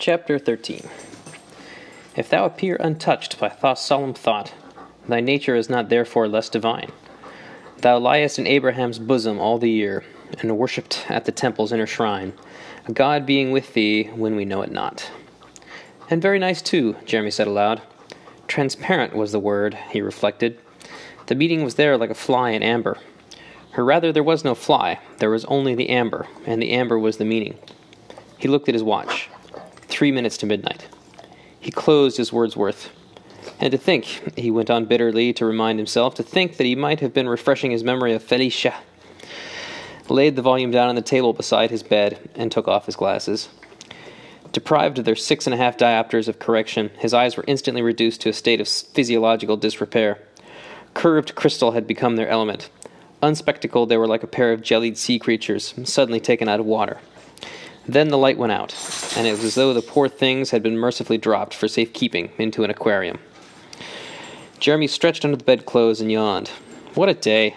Chapter 13 If thou appear untouched by thought's solemn thought, thy nature is not therefore less divine. Thou liest in Abraham's bosom all the year, and worshipped at the temple's inner shrine, a God being with thee when we know it not. And very nice too, Jeremy said aloud. Transparent was the word, he reflected. The meaning was there like a fly in amber. Or rather, there was no fly, there was only the amber, and the amber was the meaning. He looked at his watch. Three minutes to midnight. He closed his Wordsworth. And to think, he went on bitterly to remind himself, to think that he might have been refreshing his memory of Felicia. Laid the volume down on the table beside his bed and took off his glasses. Deprived of their six and a half diopters of correction, his eyes were instantly reduced to a state of physiological disrepair. Curved crystal had become their element. Unspectacled, they were like a pair of jellied sea creatures suddenly taken out of water. Then the light went out, and it was as though the poor things had been mercifully dropped for safekeeping into an aquarium. Jeremy stretched under the bedclothes and yawned. What a day!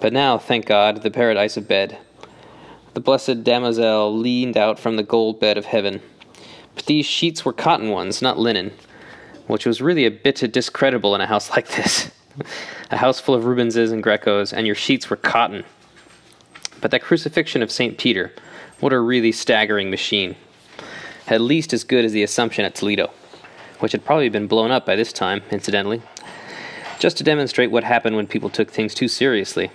But now, thank God, the paradise of bed. The blessed damozel leaned out from the gold bed of heaven. But these sheets were cotton ones, not linen, which was really a bit discreditable in a house like this. a house full of Rubenses and Grecos, and your sheets were cotton. But that crucifixion of St. Peter, what a really staggering machine. At least as good as the Assumption at Toledo, which had probably been blown up by this time, incidentally, just to demonstrate what happened when people took things too seriously.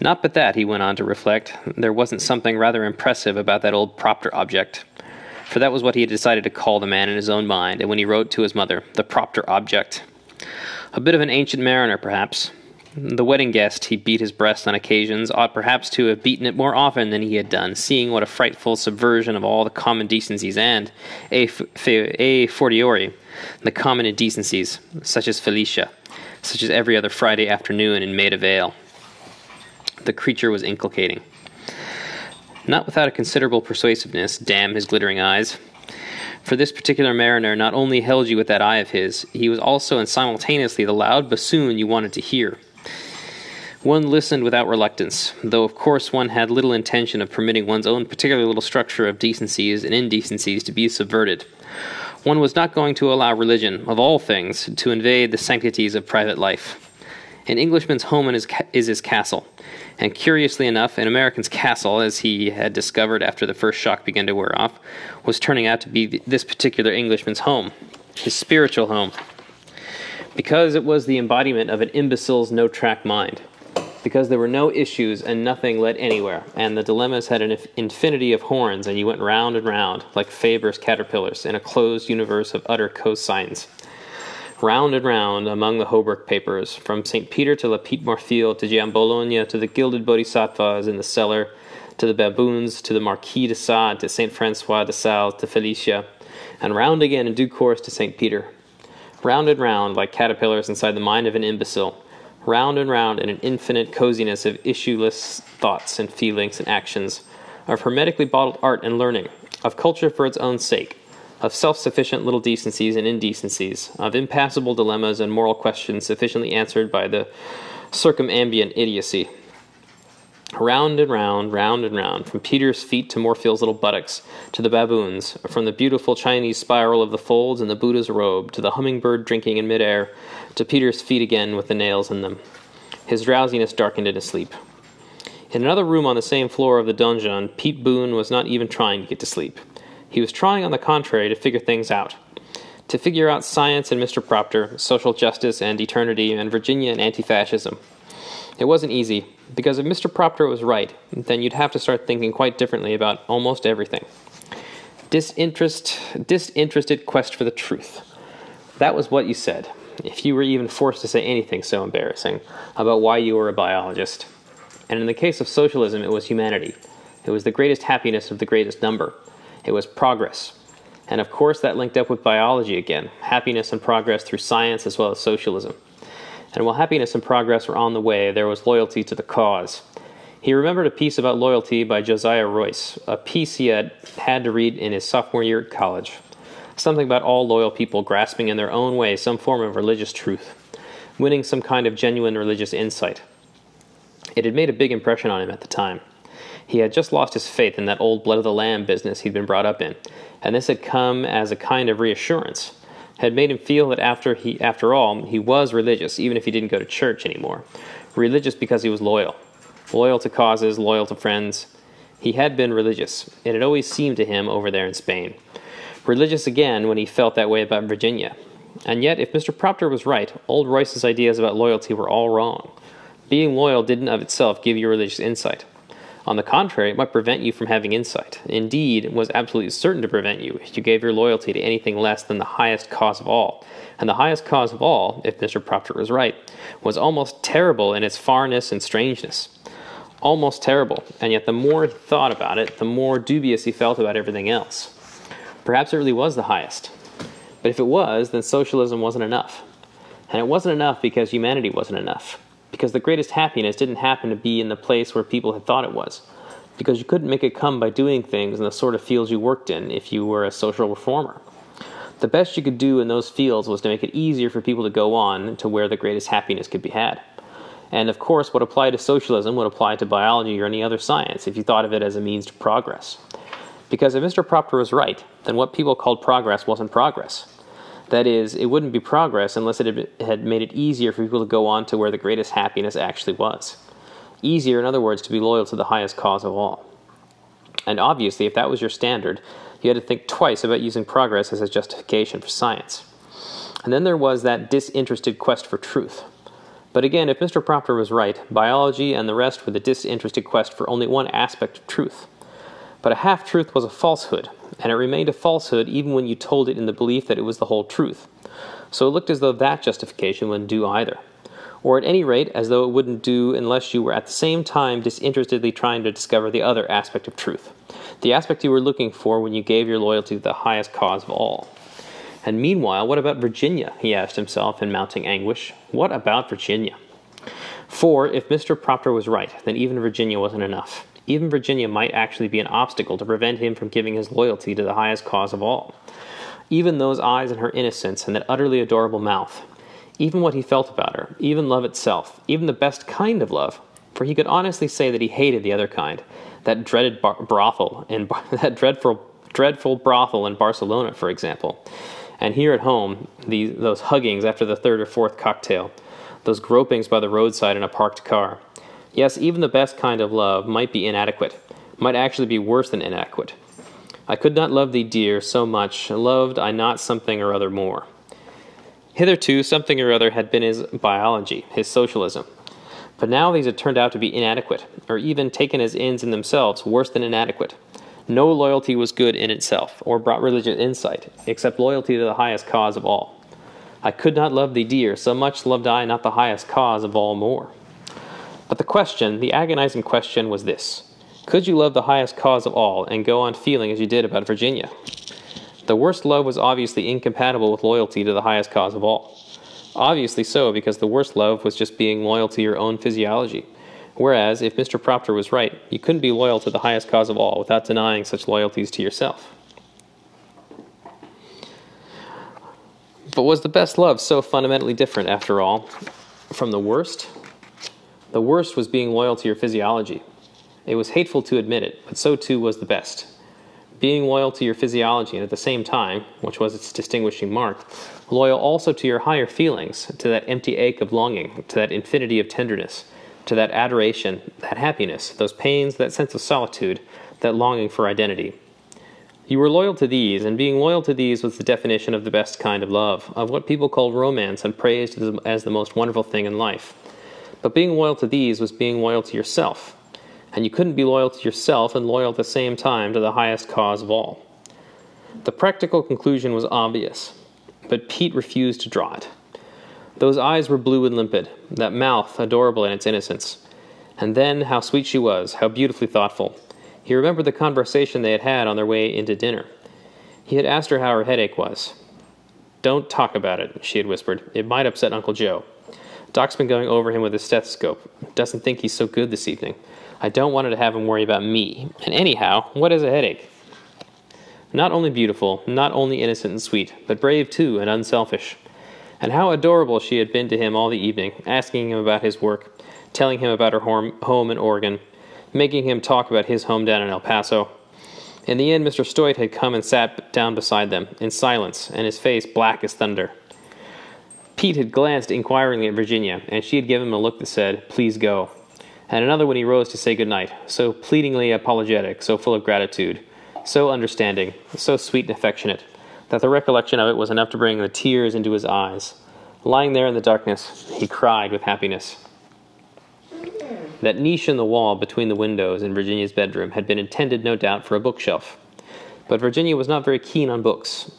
Not but that, he went on to reflect, there wasn't something rather impressive about that old propter object. For that was what he had decided to call the man in his own mind, and when he wrote to his mother, the propter object. A bit of an ancient mariner, perhaps. The wedding guest, he beat his breast on occasions, ought perhaps to have beaten it more often than he had done, seeing what a frightful subversion of all the common decencies and, a, a fortiori, the common indecencies, such as Felicia, such as every other Friday afternoon in Maida Vale the creature was inculcating. Not without a considerable persuasiveness, damn his glittering eyes. For this particular mariner not only held you with that eye of his, he was also and simultaneously the loud bassoon you wanted to hear. One listened without reluctance, though of course one had little intention of permitting one's own particular little structure of decencies and indecencies to be subverted. One was not going to allow religion, of all things, to invade the sanctities of private life. An Englishman's home is, is his castle, and curiously enough, an American's castle, as he had discovered after the first shock began to wear off, was turning out to be this particular Englishman's home, his spiritual home. Because it was the embodiment of an imbecile's no track mind. Because there were no issues and nothing led anywhere, and the dilemmas had an infinity of horns, and you went round and round, like Fabre's caterpillars, in a closed universe of utter cosines round and round among the Hauberk papers, from St. Peter to La Petite Morphile to Giambologna to the gilded bodhisattvas in the cellar, to the baboons, to the Marquis de Sade, to St. Francois de Sales, to Felicia, and round again in due course to St. Peter. Round and round, like caterpillars inside the mind of an imbecile, round and round in an infinite coziness of issueless thoughts and feelings and actions, of hermetically bottled art and learning, of culture for its own sake, of self sufficient little decencies and indecencies, of impassable dilemmas and moral questions sufficiently answered by the circumambient idiocy. Round and round, round and round, from Peter's feet to Morphile's little buttocks, to the baboons, from the beautiful Chinese spiral of the folds in the Buddha's robe, to the hummingbird drinking in midair, to Peter's feet again with the nails in them. His drowsiness darkened into sleep. In another room on the same floor of the dungeon, Pete Boone was not even trying to get to sleep. He was trying, on the contrary, to figure things out. To figure out science and Mr. Propter, social justice and eternity, and Virginia and anti fascism. It wasn't easy, because if Mr. Propter was right, then you'd have to start thinking quite differently about almost everything. Disinterest, disinterested quest for the truth. That was what you said, if you were even forced to say anything so embarrassing about why you were a biologist. And in the case of socialism, it was humanity. It was the greatest happiness of the greatest number. It was progress. And of course, that linked up with biology again happiness and progress through science as well as socialism. And while happiness and progress were on the way, there was loyalty to the cause. He remembered a piece about loyalty by Josiah Royce, a piece he had had to read in his sophomore year at college. Something about all loyal people grasping in their own way some form of religious truth, winning some kind of genuine religious insight. It had made a big impression on him at the time. He had just lost his faith in that old blood of the lamb business he'd been brought up in, and this had come as a kind of reassurance. Had made him feel that after he after all, he was religious, even if he didn't go to church anymore. Religious because he was loyal. Loyal to causes, loyal to friends. He had been religious. It had always seemed to him over there in Spain. Religious again when he felt that way about Virginia. And yet, if Mr. Propter was right, old Royce's ideas about loyalty were all wrong. Being loyal didn't of itself give you religious insight. On the contrary, it might prevent you from having insight. Indeed, it was absolutely certain to prevent you if you gave your loyalty to anything less than the highest cause of all. And the highest cause of all, if Mr. Propter was right, was almost terrible in its farness and strangeness. Almost terrible, and yet the more he thought about it, the more dubious he felt about everything else. Perhaps it really was the highest. But if it was, then socialism wasn't enough. And it wasn't enough because humanity wasn't enough because the greatest happiness didn't happen to be in the place where people had thought it was. Because you couldn't make it come by doing things in the sort of fields you worked in if you were a social reformer. The best you could do in those fields was to make it easier for people to go on to where the greatest happiness could be had. And of course, what applied to socialism would apply to biology or any other science if you thought of it as a means to progress. Because if Mr. Propter was right, then what people called progress wasn't progress. That is, it wouldn't be progress unless it had made it easier for people to go on to where the greatest happiness actually was. Easier, in other words, to be loyal to the highest cause of all. And obviously, if that was your standard, you had to think twice about using progress as a justification for science. And then there was that disinterested quest for truth. But again, if Mr. Propter was right, biology and the rest were the disinterested quest for only one aspect of truth. But a half truth was a falsehood, and it remained a falsehood even when you told it in the belief that it was the whole truth. So it looked as though that justification wouldn't do either. Or at any rate, as though it wouldn't do unless you were at the same time disinterestedly trying to discover the other aspect of truth, the aspect you were looking for when you gave your loyalty to the highest cause of all. And meanwhile, what about Virginia? he asked himself in mounting anguish. What about Virginia? For if Mr. Propter was right, then even Virginia wasn't enough. Even Virginia might actually be an obstacle to prevent him from giving his loyalty to the highest cause of all. Even those eyes and her innocence and that utterly adorable mouth, even what he felt about her, even love itself, even the best kind of love, for he could honestly say that he hated the other kind, that dreaded bar- brothel in bar- that dreadful dreadful brothel in Barcelona, for example. And here at home, these, those huggings after the third or fourth cocktail, those gropings by the roadside in a parked car, Yes, even the best kind of love might be inadequate, might actually be worse than inadequate. I could not love thee, dear, so much, loved I not something or other more. Hitherto, something or other had been his biology, his socialism. But now these had turned out to be inadequate, or even taken as ends in themselves, worse than inadequate. No loyalty was good in itself, or brought religious insight, except loyalty to the highest cause of all. I could not love thee, dear, so much loved I not the highest cause of all more. But the question, the agonizing question, was this Could you love the highest cause of all and go on feeling as you did about Virginia? The worst love was obviously incompatible with loyalty to the highest cause of all. Obviously so, because the worst love was just being loyal to your own physiology. Whereas, if Mr. Propter was right, you couldn't be loyal to the highest cause of all without denying such loyalties to yourself. But was the best love so fundamentally different, after all, from the worst? The worst was being loyal to your physiology. It was hateful to admit it, but so too was the best. Being loyal to your physiology and at the same time, which was its distinguishing mark, loyal also to your higher feelings, to that empty ache of longing, to that infinity of tenderness, to that adoration, that happiness, those pains, that sense of solitude, that longing for identity. You were loyal to these, and being loyal to these was the definition of the best kind of love, of what people called romance and praised as the most wonderful thing in life. But being loyal to these was being loyal to yourself. And you couldn't be loyal to yourself and loyal at the same time to the highest cause of all. The practical conclusion was obvious, but Pete refused to draw it. Those eyes were blue and limpid, that mouth adorable in its innocence. And then, how sweet she was, how beautifully thoughtful. He remembered the conversation they had had on their way into dinner. He had asked her how her headache was. Don't talk about it, she had whispered. It might upset Uncle Joe. Doc's been going over him with his stethoscope. Doesn't think he's so good this evening. I don't want to have him worry about me. And anyhow, what is a headache? Not only beautiful, not only innocent and sweet, but brave too and unselfish. And how adorable she had been to him all the evening, asking him about his work, telling him about her home in Oregon, making him talk about his home down in El Paso. In the end, Mr. Stoyte had come and sat down beside them, in silence, and his face black as thunder. Pete had glanced inquiringly at Virginia, and she had given him a look that said, Please go. And another when he rose to say good night, so pleadingly apologetic, so full of gratitude, so understanding, so sweet and affectionate, that the recollection of it was enough to bring the tears into his eyes. Lying there in the darkness, he cried with happiness. That niche in the wall between the windows in Virginia's bedroom had been intended, no doubt, for a bookshelf. But Virginia was not very keen on books.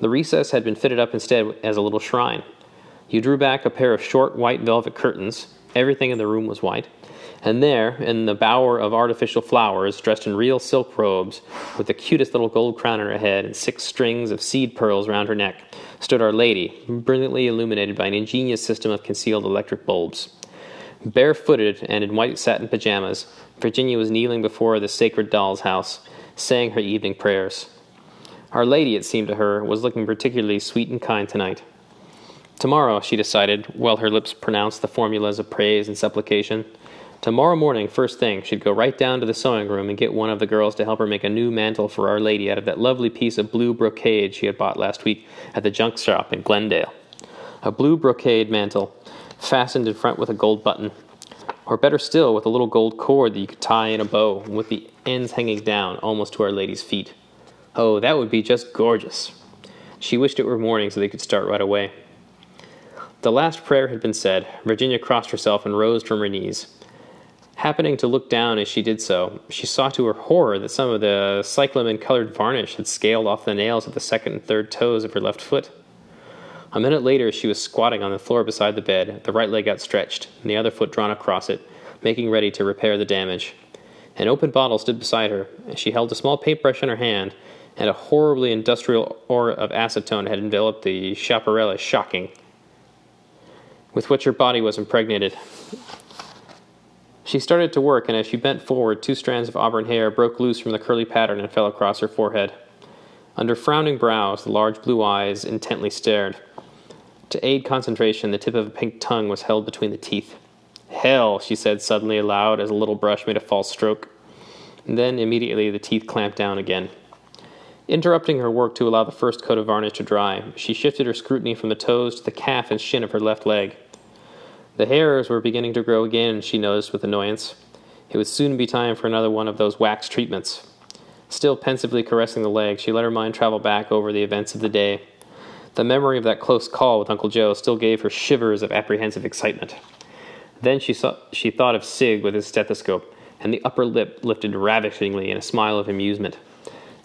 The recess had been fitted up instead as a little shrine. You drew back a pair of short white velvet curtains. Everything in the room was white. And there, in the bower of artificial flowers, dressed in real silk robes, with the cutest little gold crown on her head and six strings of seed pearls round her neck, stood Our Lady, brilliantly illuminated by an ingenious system of concealed electric bulbs. Barefooted and in white satin pajamas, Virginia was kneeling before the sacred doll's house, saying her evening prayers. Our Lady, it seemed to her, was looking particularly sweet and kind tonight. Tomorrow, she decided, while her lips pronounced the formulas of praise and supplication, tomorrow morning, first thing, she'd go right down to the sewing room and get one of the girls to help her make a new mantle for Our Lady out of that lovely piece of blue brocade she had bought last week at the junk shop in Glendale. A blue brocade mantle, fastened in front with a gold button, or better still, with a little gold cord that you could tie in a bow, with the ends hanging down almost to Our Lady's feet. Oh, that would be just gorgeous. She wished it were morning so they could start right away. The last prayer had been said. Virginia crossed herself and rose from her knees. Happening to look down as she did so, she saw to her horror that some of the cyclamen colored varnish had scaled off the nails of the second and third toes of her left foot. A minute later, she was squatting on the floor beside the bed, the right leg outstretched, and the other foot drawn across it, making ready to repair the damage. An open bottle stood beside her, she held a small paintbrush in her hand, and a horribly industrial aura of acetone had enveloped the Schiaparelli shocking, with which her body was impregnated. She started to work, and as she bent forward, two strands of auburn hair broke loose from the curly pattern and fell across her forehead. Under frowning brows, the large blue eyes intently stared. To aid concentration, the tip of a pink tongue was held between the teeth. Hell, she said suddenly aloud as a little brush made a false stroke. And then immediately the teeth clamped down again. Interrupting her work to allow the first coat of varnish to dry, she shifted her scrutiny from the toes to the calf and shin of her left leg. The hairs were beginning to grow again, she noticed with annoyance. It would soon be time for another one of those wax treatments. Still pensively caressing the leg, she let her mind travel back over the events of the day. The memory of that close call with Uncle Joe still gave her shivers of apprehensive excitement. Then she, saw, she thought of Sig with his stethoscope, and the upper lip lifted ravishingly in a smile of amusement.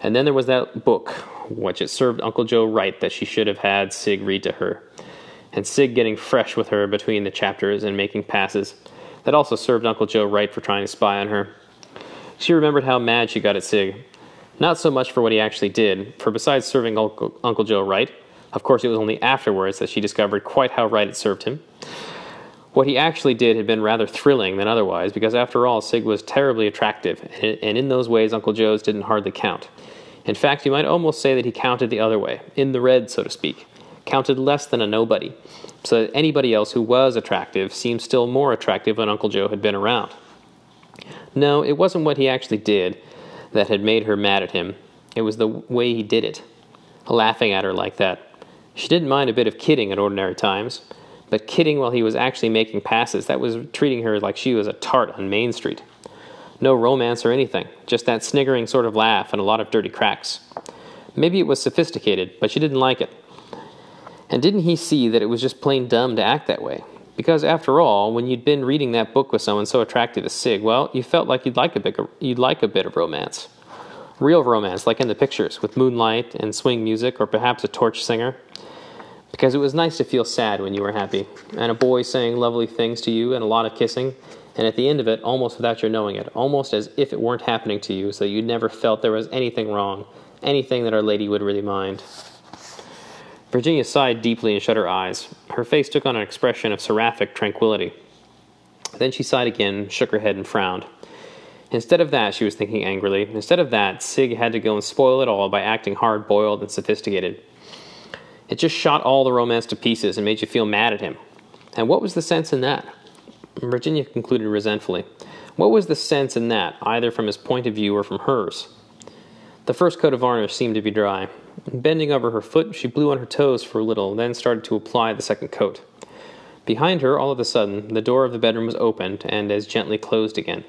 And then there was that book, which it served Uncle Joe right that she should have had Sig read to her. And Sig getting fresh with her between the chapters and making passes. That also served Uncle Joe right for trying to spy on her. She remembered how mad she got at Sig. Not so much for what he actually did, for besides serving Uncle, Uncle Joe right, of course, it was only afterwards that she discovered quite how right it served him. What he actually did had been rather thrilling than otherwise, because after all, Sig was terribly attractive, and in those ways, Uncle Joe's didn't hardly count. In fact, you might almost say that he counted the other way, in the red, so to speak, counted less than a nobody, so that anybody else who was attractive seemed still more attractive when Uncle Joe had been around. No, it wasn't what he actually did that had made her mad at him, it was the way he did it, laughing at her like that. She didn't mind a bit of kidding at ordinary times, but kidding while he was actually making passes, that was treating her like she was a tart on Main Street. No romance or anything, just that sniggering sort of laugh and a lot of dirty cracks. Maybe it was sophisticated, but she didn't like it. And didn't he see that it was just plain dumb to act that way? Because after all, when you'd been reading that book with someone so attractive as Sig, well, you felt like you'd like a bit, you'd like a bit of romance. Real romance, like in the pictures, with moonlight and swing music, or perhaps a torch singer because it was nice to feel sad when you were happy, and a boy saying lovely things to you and a lot of kissing, and at the end of it, almost without your knowing it, almost as if it weren't happening to you, so you never felt there was anything wrong, anything that Our Lady would really mind. Virginia sighed deeply and shut her eyes. Her face took on an expression of seraphic tranquility. Then she sighed again, shook her head, and frowned. Instead of that, she was thinking angrily, instead of that, Sig had to go and spoil it all by acting hard boiled and sophisticated. It just shot all the romance to pieces and made you feel mad at him. And what was the sense in that? Virginia concluded resentfully. What was the sense in that, either from his point of view or from hers? The first coat of varnish seemed to be dry. Bending over her foot, she blew on her toes for a little, then started to apply the second coat. Behind her, all of a sudden, the door of the bedroom was opened and as gently closed again.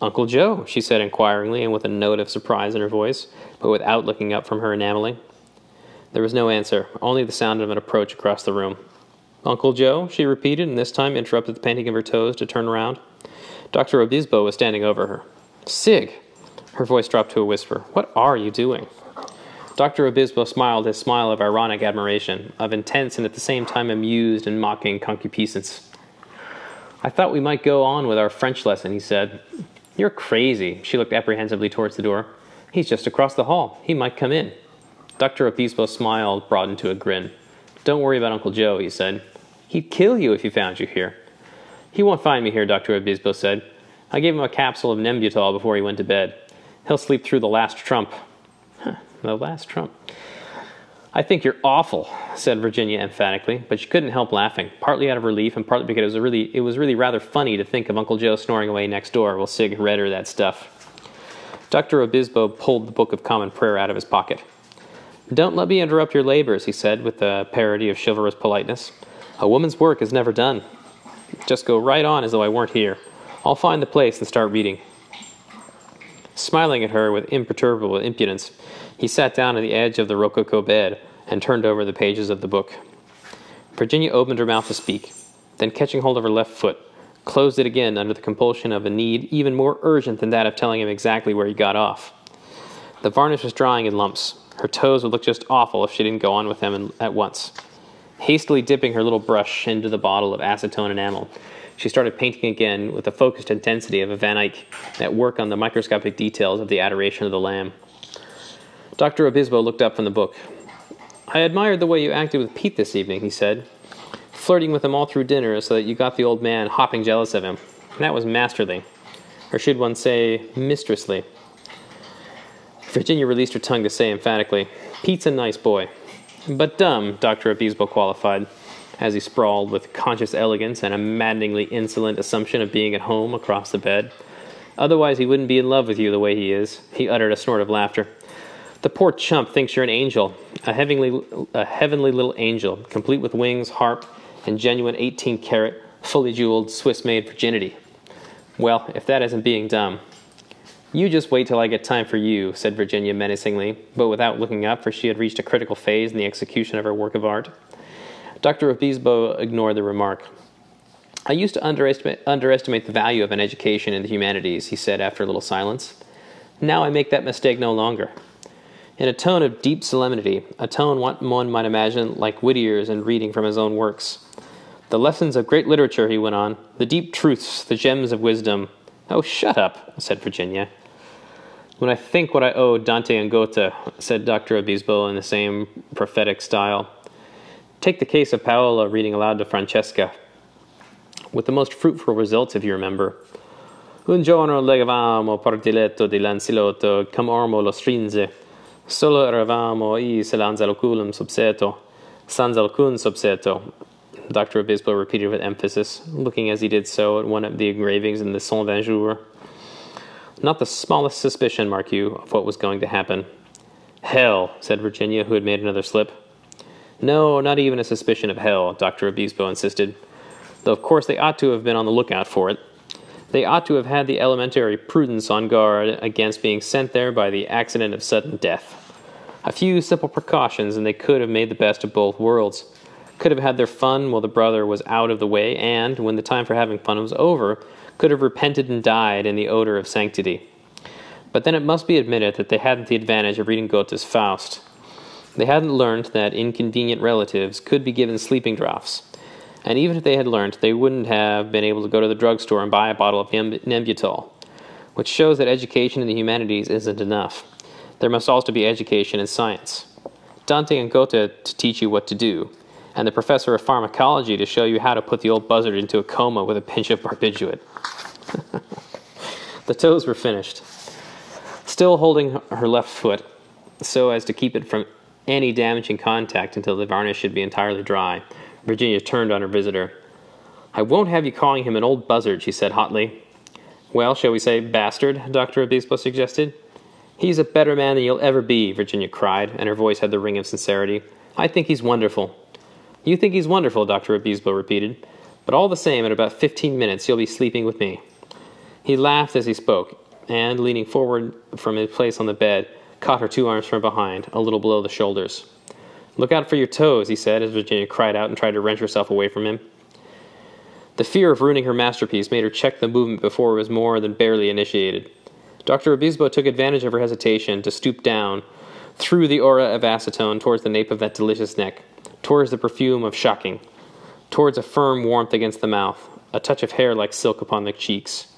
Uncle Joe, she said inquiringly and with a note of surprise in her voice, but without looking up from her enameling. There was no answer, only the sound of an approach across the room. Uncle Joe, she repeated, and this time interrupted the painting of her toes to turn around. Dr. Obispo was standing over her. Sig! Her voice dropped to a whisper. What are you doing? Dr. Obispo smiled his smile of ironic admiration, of intense and at the same time amused and mocking concupiscence. I thought we might go on with our French lesson, he said. You're crazy. She looked apprehensively towards the door. He's just across the hall. He might come in. Dr. Obispo's smile broadened to a grin. Don't worry about Uncle Joe, he said. He'd kill you if he found you here. He won't find me here, Dr. Obispo said. I gave him a capsule of Nembutal before he went to bed. He'll sleep through the last trump. The last trump. I think you're awful, said Virginia emphatically, but she couldn't help laughing, partly out of relief and partly because it was really it was really rather funny to think of Uncle Joe snoring away next door while Sig read her that stuff. Dr. Obispo pulled the Book of Common Prayer out of his pocket. Don't let me interrupt your labors, he said with a parody of chivalrous politeness. A woman's work is never done. Just go right on as though I weren't here. I'll find the place and start reading. Smiling at her with imperturbable impudence, he sat down on the edge of the rococo bed and turned over the pages of the book. Virginia opened her mouth to speak, then, catching hold of her left foot, closed it again under the compulsion of a need even more urgent than that of telling him exactly where he got off. The varnish was drying in lumps. Her toes would look just awful if she didn't go on with them at once. Hastily dipping her little brush into the bottle of acetone enamel, she started painting again with the focused intensity of a Van Eyck at work on the microscopic details of the Adoration of the Lamb. Dr. Obispo looked up from the book. I admired the way you acted with Pete this evening, he said, flirting with him all through dinner so that you got the old man hopping jealous of him. That was masterly. Or should one say, mistressly? Virginia released her tongue to say emphatically, Pete's a nice boy. But dumb, Dr. Obispo qualified, as he sprawled with conscious elegance and a maddeningly insolent assumption of being at home across the bed. Otherwise, he wouldn't be in love with you the way he is. He uttered a snort of laughter. The poor chump thinks you're an angel, a heavenly, a heavenly little angel, complete with wings, harp, and genuine 18 carat, fully jeweled, Swiss made virginity. Well, if that isn't being dumb. You just wait till I get time for you, said Virginia menacingly, but without looking up, for she had reached a critical phase in the execution of her work of art. Dr. Obispo ignored the remark. I used to underestimate, underestimate the value of an education in the humanities, he said after a little silence. Now I make that mistake no longer in a tone of deep solemnity, a tone one might imagine like Whittier's in reading from his own works. The lessons of great literature, he went on, the deep truths, the gems of wisdom. Oh, shut up, said Virginia. When I think what I owe Dante and Goethe, said Dr. Obispo in the same prophetic style. Take the case of Paolo reading aloud to Francesca, with the most fruitful results, if you remember. Un giorno legavamo partiletto di Lancelotto, come ormo lo stringe. Solo eravamo i selanzaloculum subseto, sanzalcun subseto. Dr. Obispo repeated with emphasis, looking as he did so at one of the engravings in the Saint Vingt Not the smallest suspicion, mark you, of what was going to happen. Hell, said Virginia, who had made another slip. No, not even a suspicion of hell, Dr. Obispo insisted. Though, of course, they ought to have been on the lookout for it. They ought to have had the elementary prudence on guard against being sent there by the accident of sudden death. A few simple precautions, and they could have made the best of both worlds. Could have had their fun while the brother was out of the way, and, when the time for having fun was over, could have repented and died in the odor of sanctity. But then it must be admitted that they hadn't the advantage of reading Goethe's Faust. They hadn't learned that inconvenient relatives could be given sleeping draughts. And even if they had learned, they wouldn't have been able to go to the drugstore and buy a bottle of Nembutal, which shows that education in the humanities isn't enough there must also be education in science. Dante and Goethe to teach you what to do, and the professor of pharmacology to show you how to put the old buzzard into a coma with a pinch of barbiturate. the toes were finished. Still holding her left foot so as to keep it from any damaging contact until the varnish should be entirely dry, Virginia turned on her visitor. I won't have you calling him an old buzzard, she said hotly. Well, shall we say bastard? Dr. Obispo suggested. He's a better man than you'll ever be, Virginia cried, and her voice had the ring of sincerity. I think he's wonderful. You think he's wonderful, Dr. Obispo repeated. But all the same, in about fifteen minutes, you'll be sleeping with me. He laughed as he spoke, and, leaning forward from his place on the bed, caught her two arms from behind, a little below the shoulders. Look out for your toes, he said, as Virginia cried out and tried to wrench herself away from him. The fear of ruining her masterpiece made her check the movement before it was more than barely initiated. Dr. Obispo took advantage of her hesitation to stoop down through the aura of acetone towards the nape of that delicious neck, towards the perfume of shocking, towards a firm warmth against the mouth, a touch of hair like silk upon the cheeks.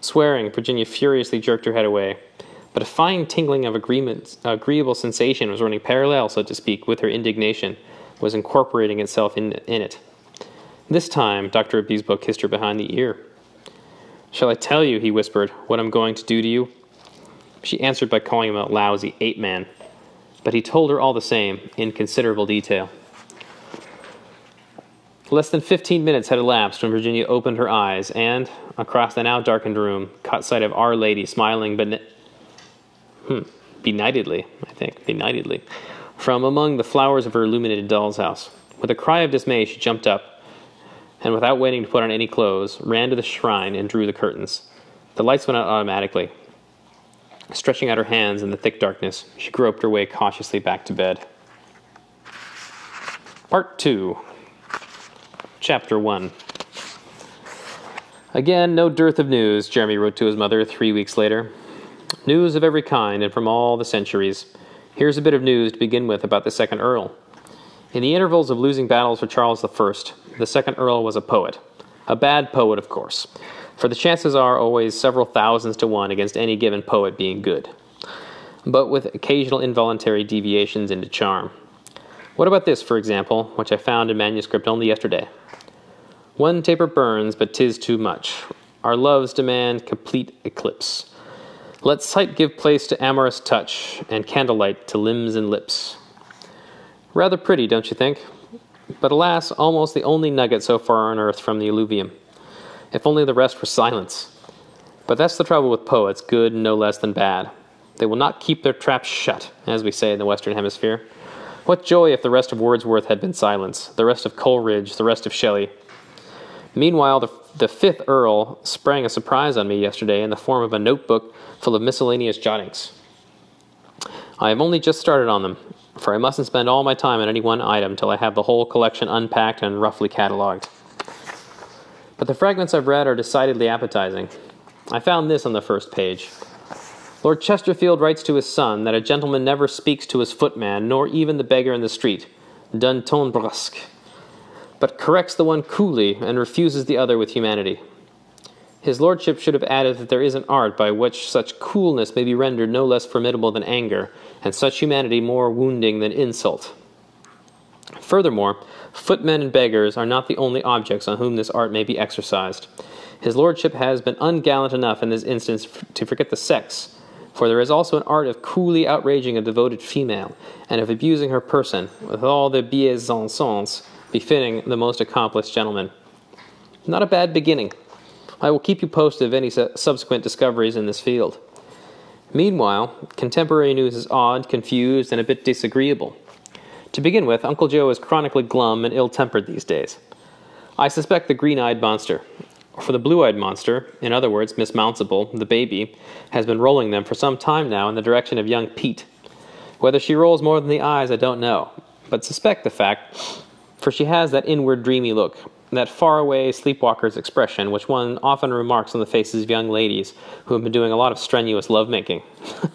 Swearing, Virginia furiously jerked her head away, but a fine tingling of agreeable sensation was running parallel, so to speak, with her indignation, was incorporating itself in, in it. This time, Dr. Obispo kissed her behind the ear. Shall I tell you, he whispered, what I'm going to do to you? She answered by calling him a lousy ape man, but he told her all the same, in considerable detail. Less than fifteen minutes had elapsed when Virginia opened her eyes and, across the now darkened room, caught sight of Our Lady smiling beni- hmm, benightedly, I think, benightedly, from among the flowers of her illuminated doll's house. With a cry of dismay, she jumped up and without waiting to put on any clothes, ran to the shrine and drew the curtains. The lights went out automatically. Stretching out her hands in the thick darkness, she groped her way cautiously back to bed. Part 2 Chapter 1 Again, no dearth of news, Jeremy wrote to his mother three weeks later. News of every kind and from all the centuries. Here's a bit of news to begin with about the second Earl. In the intervals of losing battles for Charles I, the second Earl was a poet. A bad poet, of course, for the chances are always several thousands to one against any given poet being good, but with occasional involuntary deviations into charm. What about this, for example, which I found in manuscript only yesterday? One taper burns, but 'tis too much. Our loves demand complete eclipse. Let sight give place to amorous touch, and candlelight to limbs and lips. Rather pretty, don't you think? But alas, almost the only nugget so far unearthed from the alluvium. If only the rest were silence. But that's the trouble with poets, good no less than bad. They will not keep their traps shut, as we say in the Western Hemisphere. What joy if the rest of Wordsworth had been silence, the rest of Coleridge, the rest of Shelley. Meanwhile, the, the fifth Earl sprang a surprise on me yesterday in the form of a notebook full of miscellaneous jottings. I have only just started on them, for I mustn't spend all my time on any one item till I have the whole collection unpacked and roughly catalogued. But the fragments I've read are decidedly appetizing. I found this on the first page. Lord Chesterfield writes to his son that a gentleman never speaks to his footman, nor even the beggar in the street, d'un ton brusque, but corrects the one coolly and refuses the other with humanity. His lordship should have added that there is an art by which such coolness may be rendered no less formidable than anger, and such humanity more wounding than insult. Furthermore, footmen and beggars are not the only objects on whom this art may be exercised. His lordship has been ungallant enough in this instance to forget the sex, for there is also an art of coolly outraging a devoted female, and of abusing her person, with all the bienséance befitting the most accomplished gentleman. Not a bad beginning. I will keep you posted of any su- subsequent discoveries in this field. Meanwhile, contemporary news is odd, confused, and a bit disagreeable. To begin with, Uncle Joe is chronically glum and ill tempered these days. I suspect the green eyed monster, for the blue eyed monster, in other words, Miss Maunciple, the baby, has been rolling them for some time now in the direction of young Pete. Whether she rolls more than the eyes, I don't know, but suspect the fact, for she has that inward dreamy look, that faraway sleepwalker's expression, which one often remarks on the faces of young ladies who have been doing a lot of strenuous lovemaking.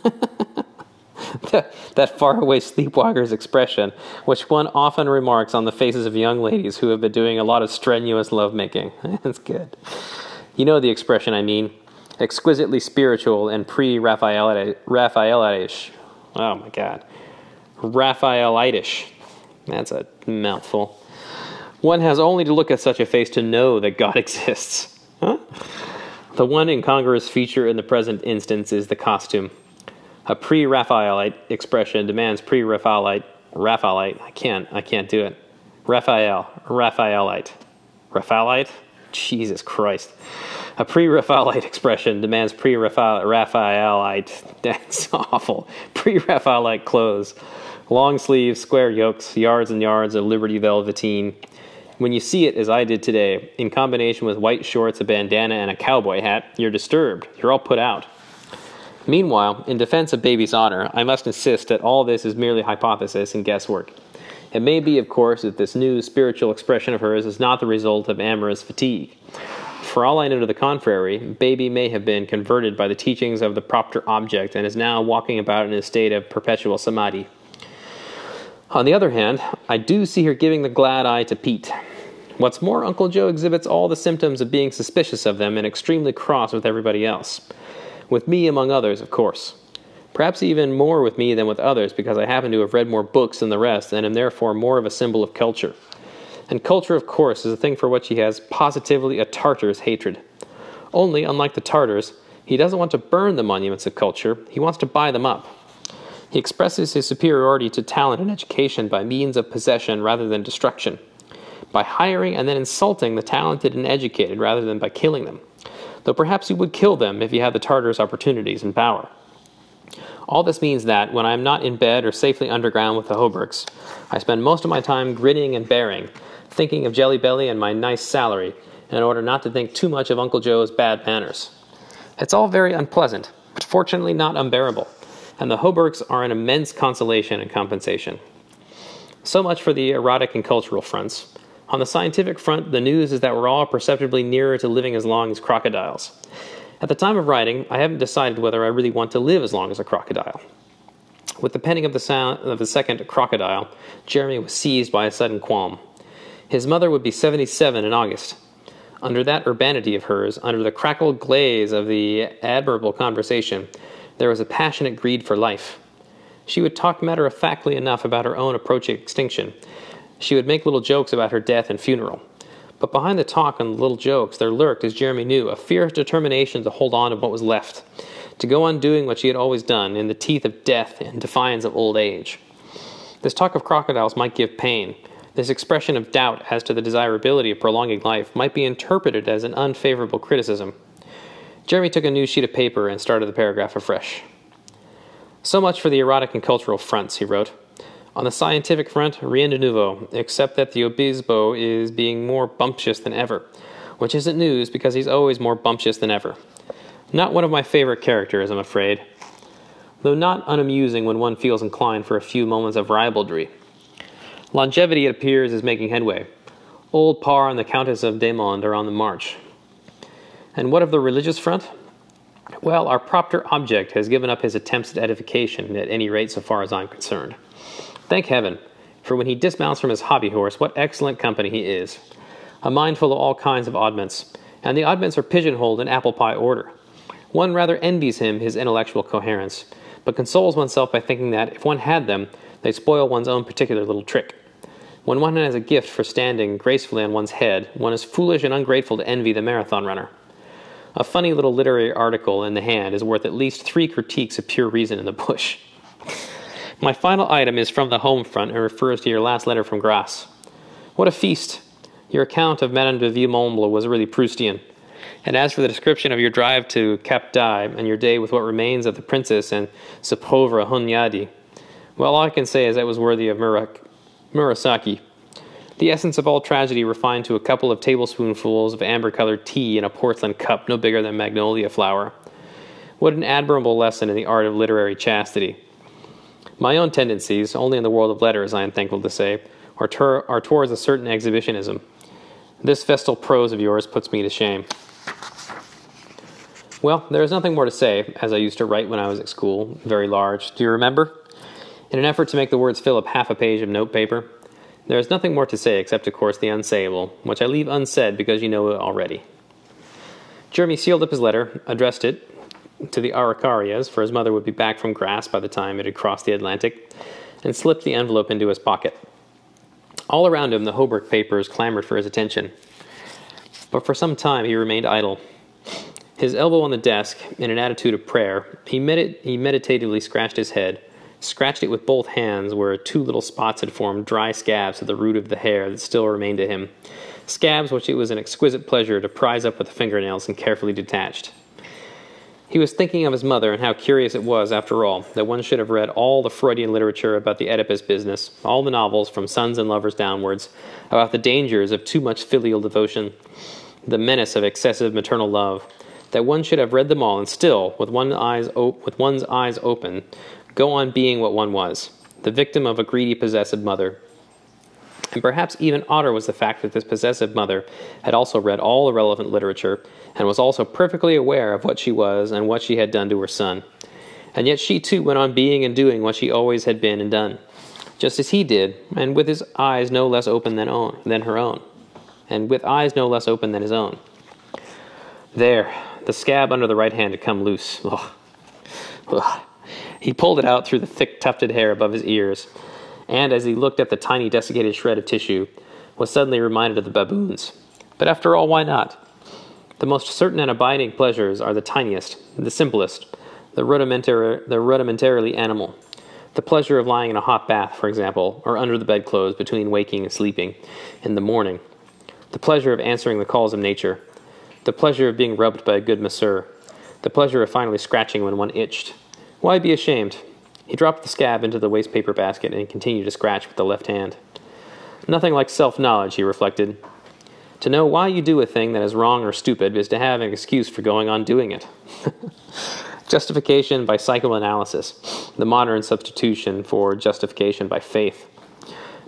that, that faraway sleepwalker's expression, which one often remarks on the faces of young ladies who have been doing a lot of strenuous lovemaking. That's good. You know the expression I mean. Exquisitely spiritual and pre Raphaelitish. Oh my God. Raphaelitish. That's a mouthful. One has only to look at such a face to know that God exists. Huh? The one incongruous feature in the present instance is the costume. A pre-Raphaelite expression demands pre-Raphaelite. Raphaelite. I can't. I can't do it. Raphael. Raphaelite. Raphaelite. Jesus Christ. A pre-Raphaelite expression demands pre-Raphaelite. That's awful. Pre-Raphaelite clothes, long sleeves, square yokes, yards and yards of Liberty velveteen. When you see it, as I did today, in combination with white shorts, a bandana, and a cowboy hat, you're disturbed. You're all put out. Meanwhile, in defense of baby's honor, I must insist that all this is merely hypothesis and guesswork. It may be, of course, that this new spiritual expression of hers is not the result of amorous fatigue. For all I know to the contrary, baby may have been converted by the teachings of the propter object and is now walking about in a state of perpetual samadhi. On the other hand, I do see her giving the glad eye to Pete. What's more, Uncle Joe exhibits all the symptoms of being suspicious of them and extremely cross with everybody else. With me, among others, of course. Perhaps even more with me than with others because I happen to have read more books than the rest and am therefore more of a symbol of culture. And culture, of course, is a thing for which he has positively a Tartar's hatred. Only, unlike the Tartars, he doesn't want to burn the monuments of culture, he wants to buy them up. He expresses his superiority to talent and education by means of possession rather than destruction, by hiring and then insulting the talented and educated rather than by killing them, though perhaps he would kill them if he had the Tartars' opportunities and power. All this means that, when I am not in bed or safely underground with the Hauberks, I spend most of my time grinning and bearing, thinking of Jelly Belly and my nice salary, in order not to think too much of Uncle Joe's bad manners. It's all very unpleasant, but fortunately not unbearable, and the Hauberks are an immense consolation and compensation. So much for the erotic and cultural fronts. On the scientific front, the news is that we're all perceptibly nearer to living as long as crocodiles. At the time of writing, I haven't decided whether I really want to live as long as a crocodile. With the penning of the, sound of the second crocodile, Jeremy was seized by a sudden qualm. His mother would be 77 in August. Under that urbanity of hers, under the crackled glaze of the admirable conversation, there was a passionate greed for life. She would talk matter of factly enough about her own approaching extinction. She would make little jokes about her death and funeral. But behind the talk and the little jokes, there lurked, as Jeremy knew, a fierce determination to hold on to what was left, to go on doing what she had always done, in the teeth of death and defiance of old age. This talk of crocodiles might give pain, this expression of doubt as to the desirability of prolonging life might be interpreted as an unfavorable criticism. Jeremy took a new sheet of paper and started the paragraph afresh. So much for the erotic and cultural fronts, he wrote. On the scientific front, rien de nouveau, except that the Obispo is being more bumptious than ever, which isn't news because he's always more bumptious than ever. Not one of my favorite characters, I'm afraid, though not unamusing when one feels inclined for a few moments of ribaldry. Longevity, it appears, is making headway. Old Parr and the Countess of Desmonds are on the march. And what of the religious front? Well, our propter object has given up his attempts at edification, at any rate, so far as I'm concerned. Thank heaven, for when he dismounts from his hobby horse, what excellent company he is. A mind full of all kinds of oddments, and the oddments are pigeonholed in apple pie order. One rather envies him his intellectual coherence, but consoles oneself by thinking that, if one had them, they'd spoil one's own particular little trick. When one has a gift for standing gracefully on one's head, one is foolish and ungrateful to envy the marathon runner. A funny little literary article in the hand is worth at least three critiques of pure reason in the bush. My final item is from the home front and refers to your last letter from Grasse. What a feast! Your account of Madame de Villemomble was really Proustian. And as for the description of your drive to Cap d'Ail and your day with what remains of the princess and ce Hunyadi, well, all I can say is that was worthy of Murak Murasaki. The essence of all tragedy refined to a couple of tablespoonfuls of amber colored tea in a porcelain cup no bigger than magnolia flower. What an admirable lesson in the art of literary chastity. My own tendencies, only in the world of letters, I am thankful to say, are, ter- are towards a certain exhibitionism. This festal prose of yours puts me to shame. Well, there is nothing more to say, as I used to write when I was at school, very large. Do you remember? In an effort to make the words fill up half a page of notepaper, there is nothing more to say except, of course, the unsayable, which I leave unsaid because you know it already. Jeremy sealed up his letter, addressed it to the Araucarias, for his mother would be back from Grasse by the time it had crossed the Atlantic, and slipped the envelope into his pocket. All around him, the Hauberk papers clamored for his attention. But for some time he remained idle. His elbow on the desk, in an attitude of prayer, he, he meditatively scratched his head, scratched it with both hands where two little spots had formed dry scabs at the root of the hair that still remained to him, scabs which it was an exquisite pleasure to prise up with the fingernails and carefully detached. He was thinking of his mother and how curious it was, after all, that one should have read all the Freudian literature about the Oedipus business, all the novels from Sons and Lovers downwards, about the dangers of too much filial devotion, the menace of excessive maternal love, that one should have read them all and still, with, one eyes with one's eyes open, go on being what one was, the victim of a greedy, possessive mother. And perhaps even odder was the fact that this possessive mother had also read all the relevant literature and was also perfectly aware of what she was and what she had done to her son. And yet she too went on being and doing what she always had been and done, just as he did, and with his eyes no less open than, own, than her own, and with eyes no less open than his own. There, the scab under the right hand had come loose. Ugh. Ugh. He pulled it out through the thick tufted hair above his ears and as he looked at the tiny desiccated shred of tissue, was suddenly reminded of the baboons. But after all, why not? The most certain and abiding pleasures are the tiniest, the simplest, the, the rudimentarily animal. The pleasure of lying in a hot bath, for example, or under the bedclothes between waking and sleeping in the morning. The pleasure of answering the calls of nature. The pleasure of being rubbed by a good masseur. The pleasure of finally scratching when one itched. Why be ashamed? He dropped the scab into the waste paper basket and continued to scratch with the left hand. Nothing like self knowledge, he reflected. To know why you do a thing that is wrong or stupid is to have an excuse for going on doing it. justification by psychoanalysis, the modern substitution for justification by faith.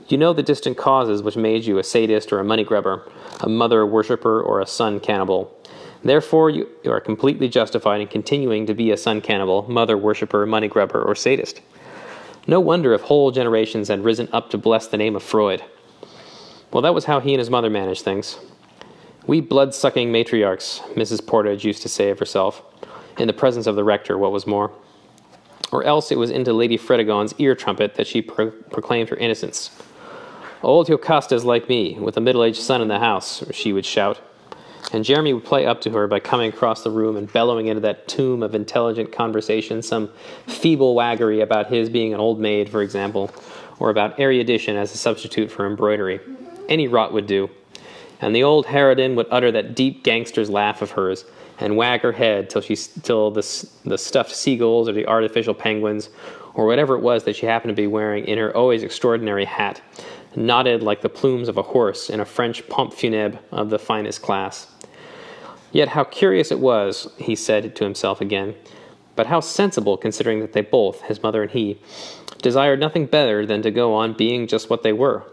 You know the distant causes which made you a sadist or a money grubber, a mother worshipper or a son cannibal. Therefore, you, are completely justified in continuing to be a son cannibal, mother worshipper, money grubber, or sadist. No wonder if whole generations had risen up to bless the name of Freud. Well, that was how he and his mother managed things. We blood sucking matriarchs, Mrs. Pordage used to say of herself, in the presence of the rector, what was more. Or else it was into Lady Fredegonde's ear trumpet that she pro- proclaimed her innocence. Old Jocasta's like me, with a middle aged son in the house, she would shout and Jeremy would play up to her by coming across the room and bellowing into that tomb of intelligent conversation some feeble waggery about his being an old maid, for example, or about erudition as a substitute for embroidery. Any rot would do. And the old harridan would utter that deep gangster's laugh of hers and wag her head till, she, till the, the stuffed seagulls or the artificial penguins or whatever it was that she happened to be wearing in her always extraordinary hat nodded like the plumes of a horse in a French pompe funèbre of the finest class. Yet how curious it was, he said to himself again, but how sensible considering that they both, his mother and he, desired nothing better than to go on being just what they were.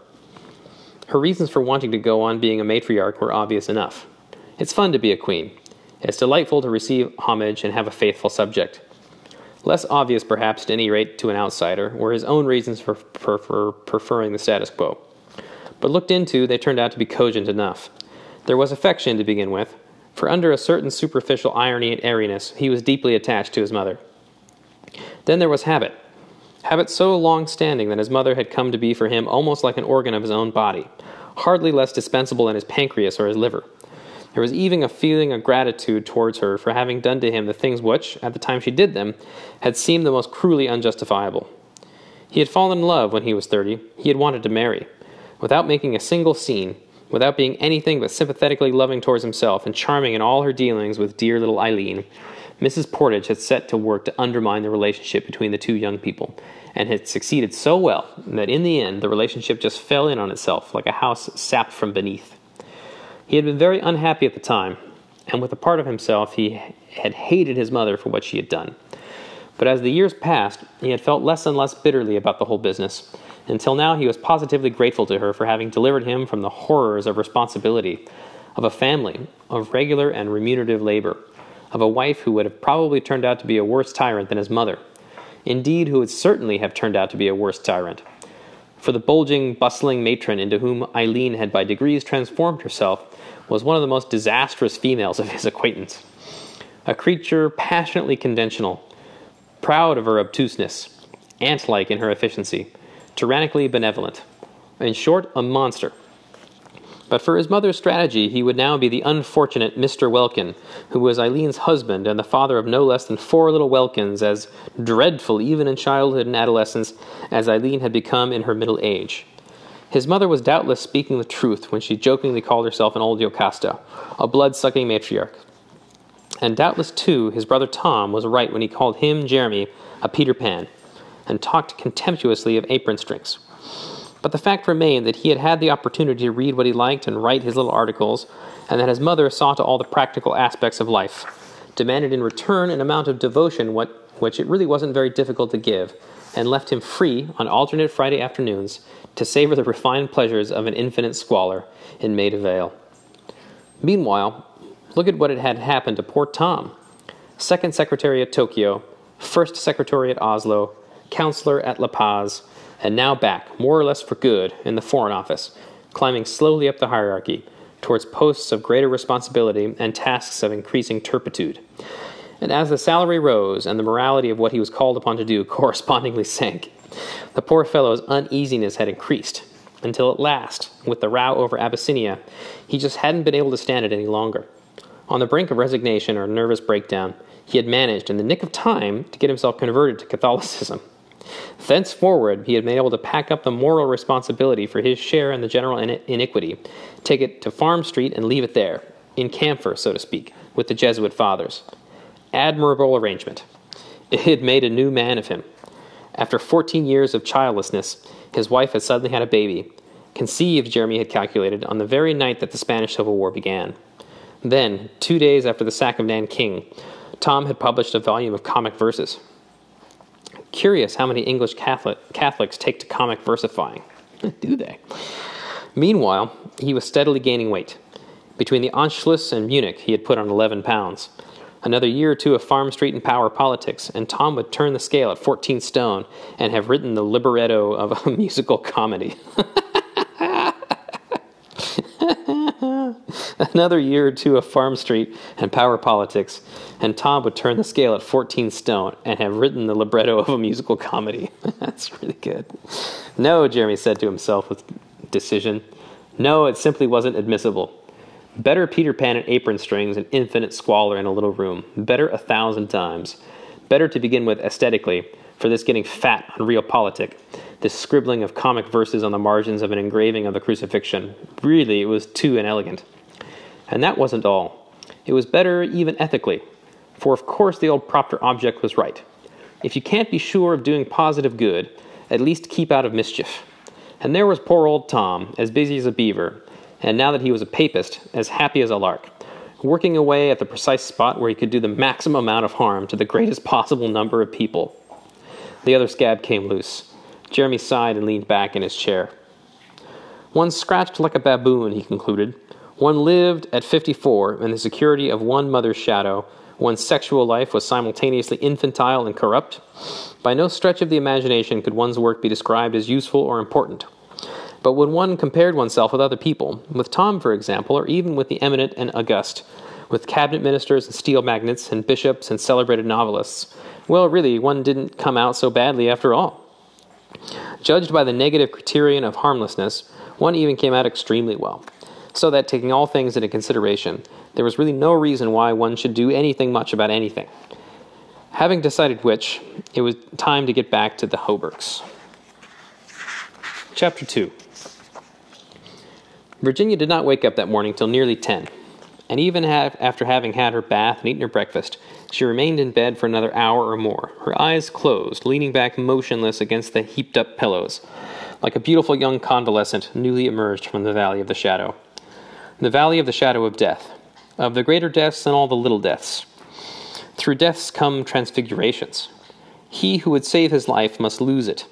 Her reasons for wanting to go on being a matriarch were obvious enough. It's fun to be a queen. It's delightful to receive homage and have a faithful subject. Less obvious, perhaps, at any rate, to an outsider, were his own reasons for, for, for preferring the status quo. But looked into, they turned out to be cogent enough. There was affection to begin with, for under a certain superficial irony and airiness, he was deeply attached to his mother. Then there was habit. Habit so long standing that his mother had come to be for him almost like an organ of his own body, hardly less dispensable than his pancreas or his liver. There was even a feeling of gratitude towards her for having done to him the things which, at the time she did them, had seemed the most cruelly unjustifiable. He had fallen in love when he was thirty. He had wanted to marry. Without making a single scene, without being anything but sympathetically loving towards himself and charming in all her dealings with dear little Eileen, Mrs. Pordage had set to work to undermine the relationship between the two young people, and had succeeded so well that in the end the relationship just fell in on itself like a house sapped from beneath. He had been very unhappy at the time, and with a part of himself he had hated his mother for what she had done. But as the years passed, he had felt less and less bitterly about the whole business, until now, he was positively grateful to her for having delivered him from the horrors of responsibility, of a family, of regular and remunerative labor, of a wife who would have probably turned out to be a worse tyrant than his mother. Indeed, who would certainly have turned out to be a worse tyrant. For the bulging, bustling matron into whom Eileen had by degrees transformed herself was one of the most disastrous females of his acquaintance. A creature passionately conventional, proud of her obtuseness, ant like in her efficiency tyrannically benevolent. In short, a monster. But for his mother's strategy, he would now be the unfortunate Mr. Welkin, who was Eileen's husband and the father of no less than four little Welkins, as dreadful even in childhood and adolescence as Eileen had become in her middle age. His mother was doubtless speaking the truth when she jokingly called herself an old Jocasta, a blood sucking matriarch. And doubtless, too, his brother Tom was right when he called him, Jeremy, a Peter Pan, and talked contemptuously of apron strings. But the fact remained that he had had the opportunity to read what he liked and write his little articles, and that his mother saw to all the practical aspects of life, demanded in return an amount of devotion what, which it really wasn't very difficult to give, and left him free on alternate Friday afternoons to savor the refined pleasures of an infinite squalor in Maida Vale. Meanwhile, look at what had happened to poor Tom. Second secretary at Tokyo, first secretary at Oslo, counselor at La Paz, and now back, more or less for good, in the Foreign Office, climbing slowly up the hierarchy towards posts of greater responsibility and tasks of increasing turpitude. And as the salary rose and the morality of what he was called upon to do correspondingly sank, the poor fellow's uneasiness had increased, until at last, with the row over Abyssinia, he just hadn't been able to stand it any longer. On the brink of resignation or nervous breakdown, he had managed, in the nick of time, to get himself converted to Catholicism. Thenceforward, he had been able to pack up the moral responsibility for his share in the general iniquity, take it to Farm Street, and leave it there, in camphor, so to speak, with the Jesuit fathers. Admirable arrangement. It had made a new man of him. After 14 years of childlessness, his wife had suddenly had a baby, conceived, Jeremy had calculated, on the very night that the Spanish Civil War began. Then, two days after the sack of Nanking, Tom had published a volume of comic verses. Curious how many English Catholic, Catholics take to comic versifying. Do they? Meanwhile, he was steadily gaining weight. Between the Anschluss and Munich, he had put on 11 pounds. Another year or two of Farm Street and power politics, and Tom would turn the scale at 14 stone and have written the libretto of a musical comedy. Another year or two of Farm Street and power politics, and Tom would turn the scale at 14 stone and have written the libretto of a musical comedy. That's really good. No, Jeremy said to himself with decision. No, it simply wasn't admissible. Better Peter Pan and apron strings and infinite squalor in a little room. Better a thousand times. Better to begin with aesthetically, for this getting fat on realpolitik, this scribbling of comic verses on the margins of an engraving of the crucifixion. Really, it was too inelegant. And that wasn't all. It was better even ethically, for of course the old Propter object was right. If you can't be sure of doing positive good, at least keep out of mischief. And there was poor old Tom, as busy as a beaver, and now that he was a papist, as happy as a lark, working away at the precise spot where he could do the maximum amount of harm to the greatest possible number of people. The other scab came loose. Jeremy sighed and leaned back in his chair. One scratched like a baboon, he concluded. One lived at 54 in the security of one mother's shadow. One's sexual life was simultaneously infantile and corrupt. By no stretch of the imagination could one's work be described as useful or important. But when one compared oneself with other people, with Tom, for example, or even with the eminent and august, with cabinet ministers and steel magnates and bishops and celebrated novelists, well, really, one didn't come out so badly after all. Judged by the negative criterion of harmlessness, one even came out extremely well. So that, taking all things into consideration, there was really no reason why one should do anything much about anything. Having decided which, it was time to get back to the Hauberks. Chapter 2 Virginia did not wake up that morning till nearly ten, and even after having had her bath and eaten her breakfast, she remained in bed for another hour or more, her eyes closed, leaning back motionless against the heaped up pillows, like a beautiful young convalescent newly emerged from the valley of the shadow. The valley of the shadow of death, of the greater deaths and all the little deaths. Through deaths come transfigurations. He who would save his life must lose it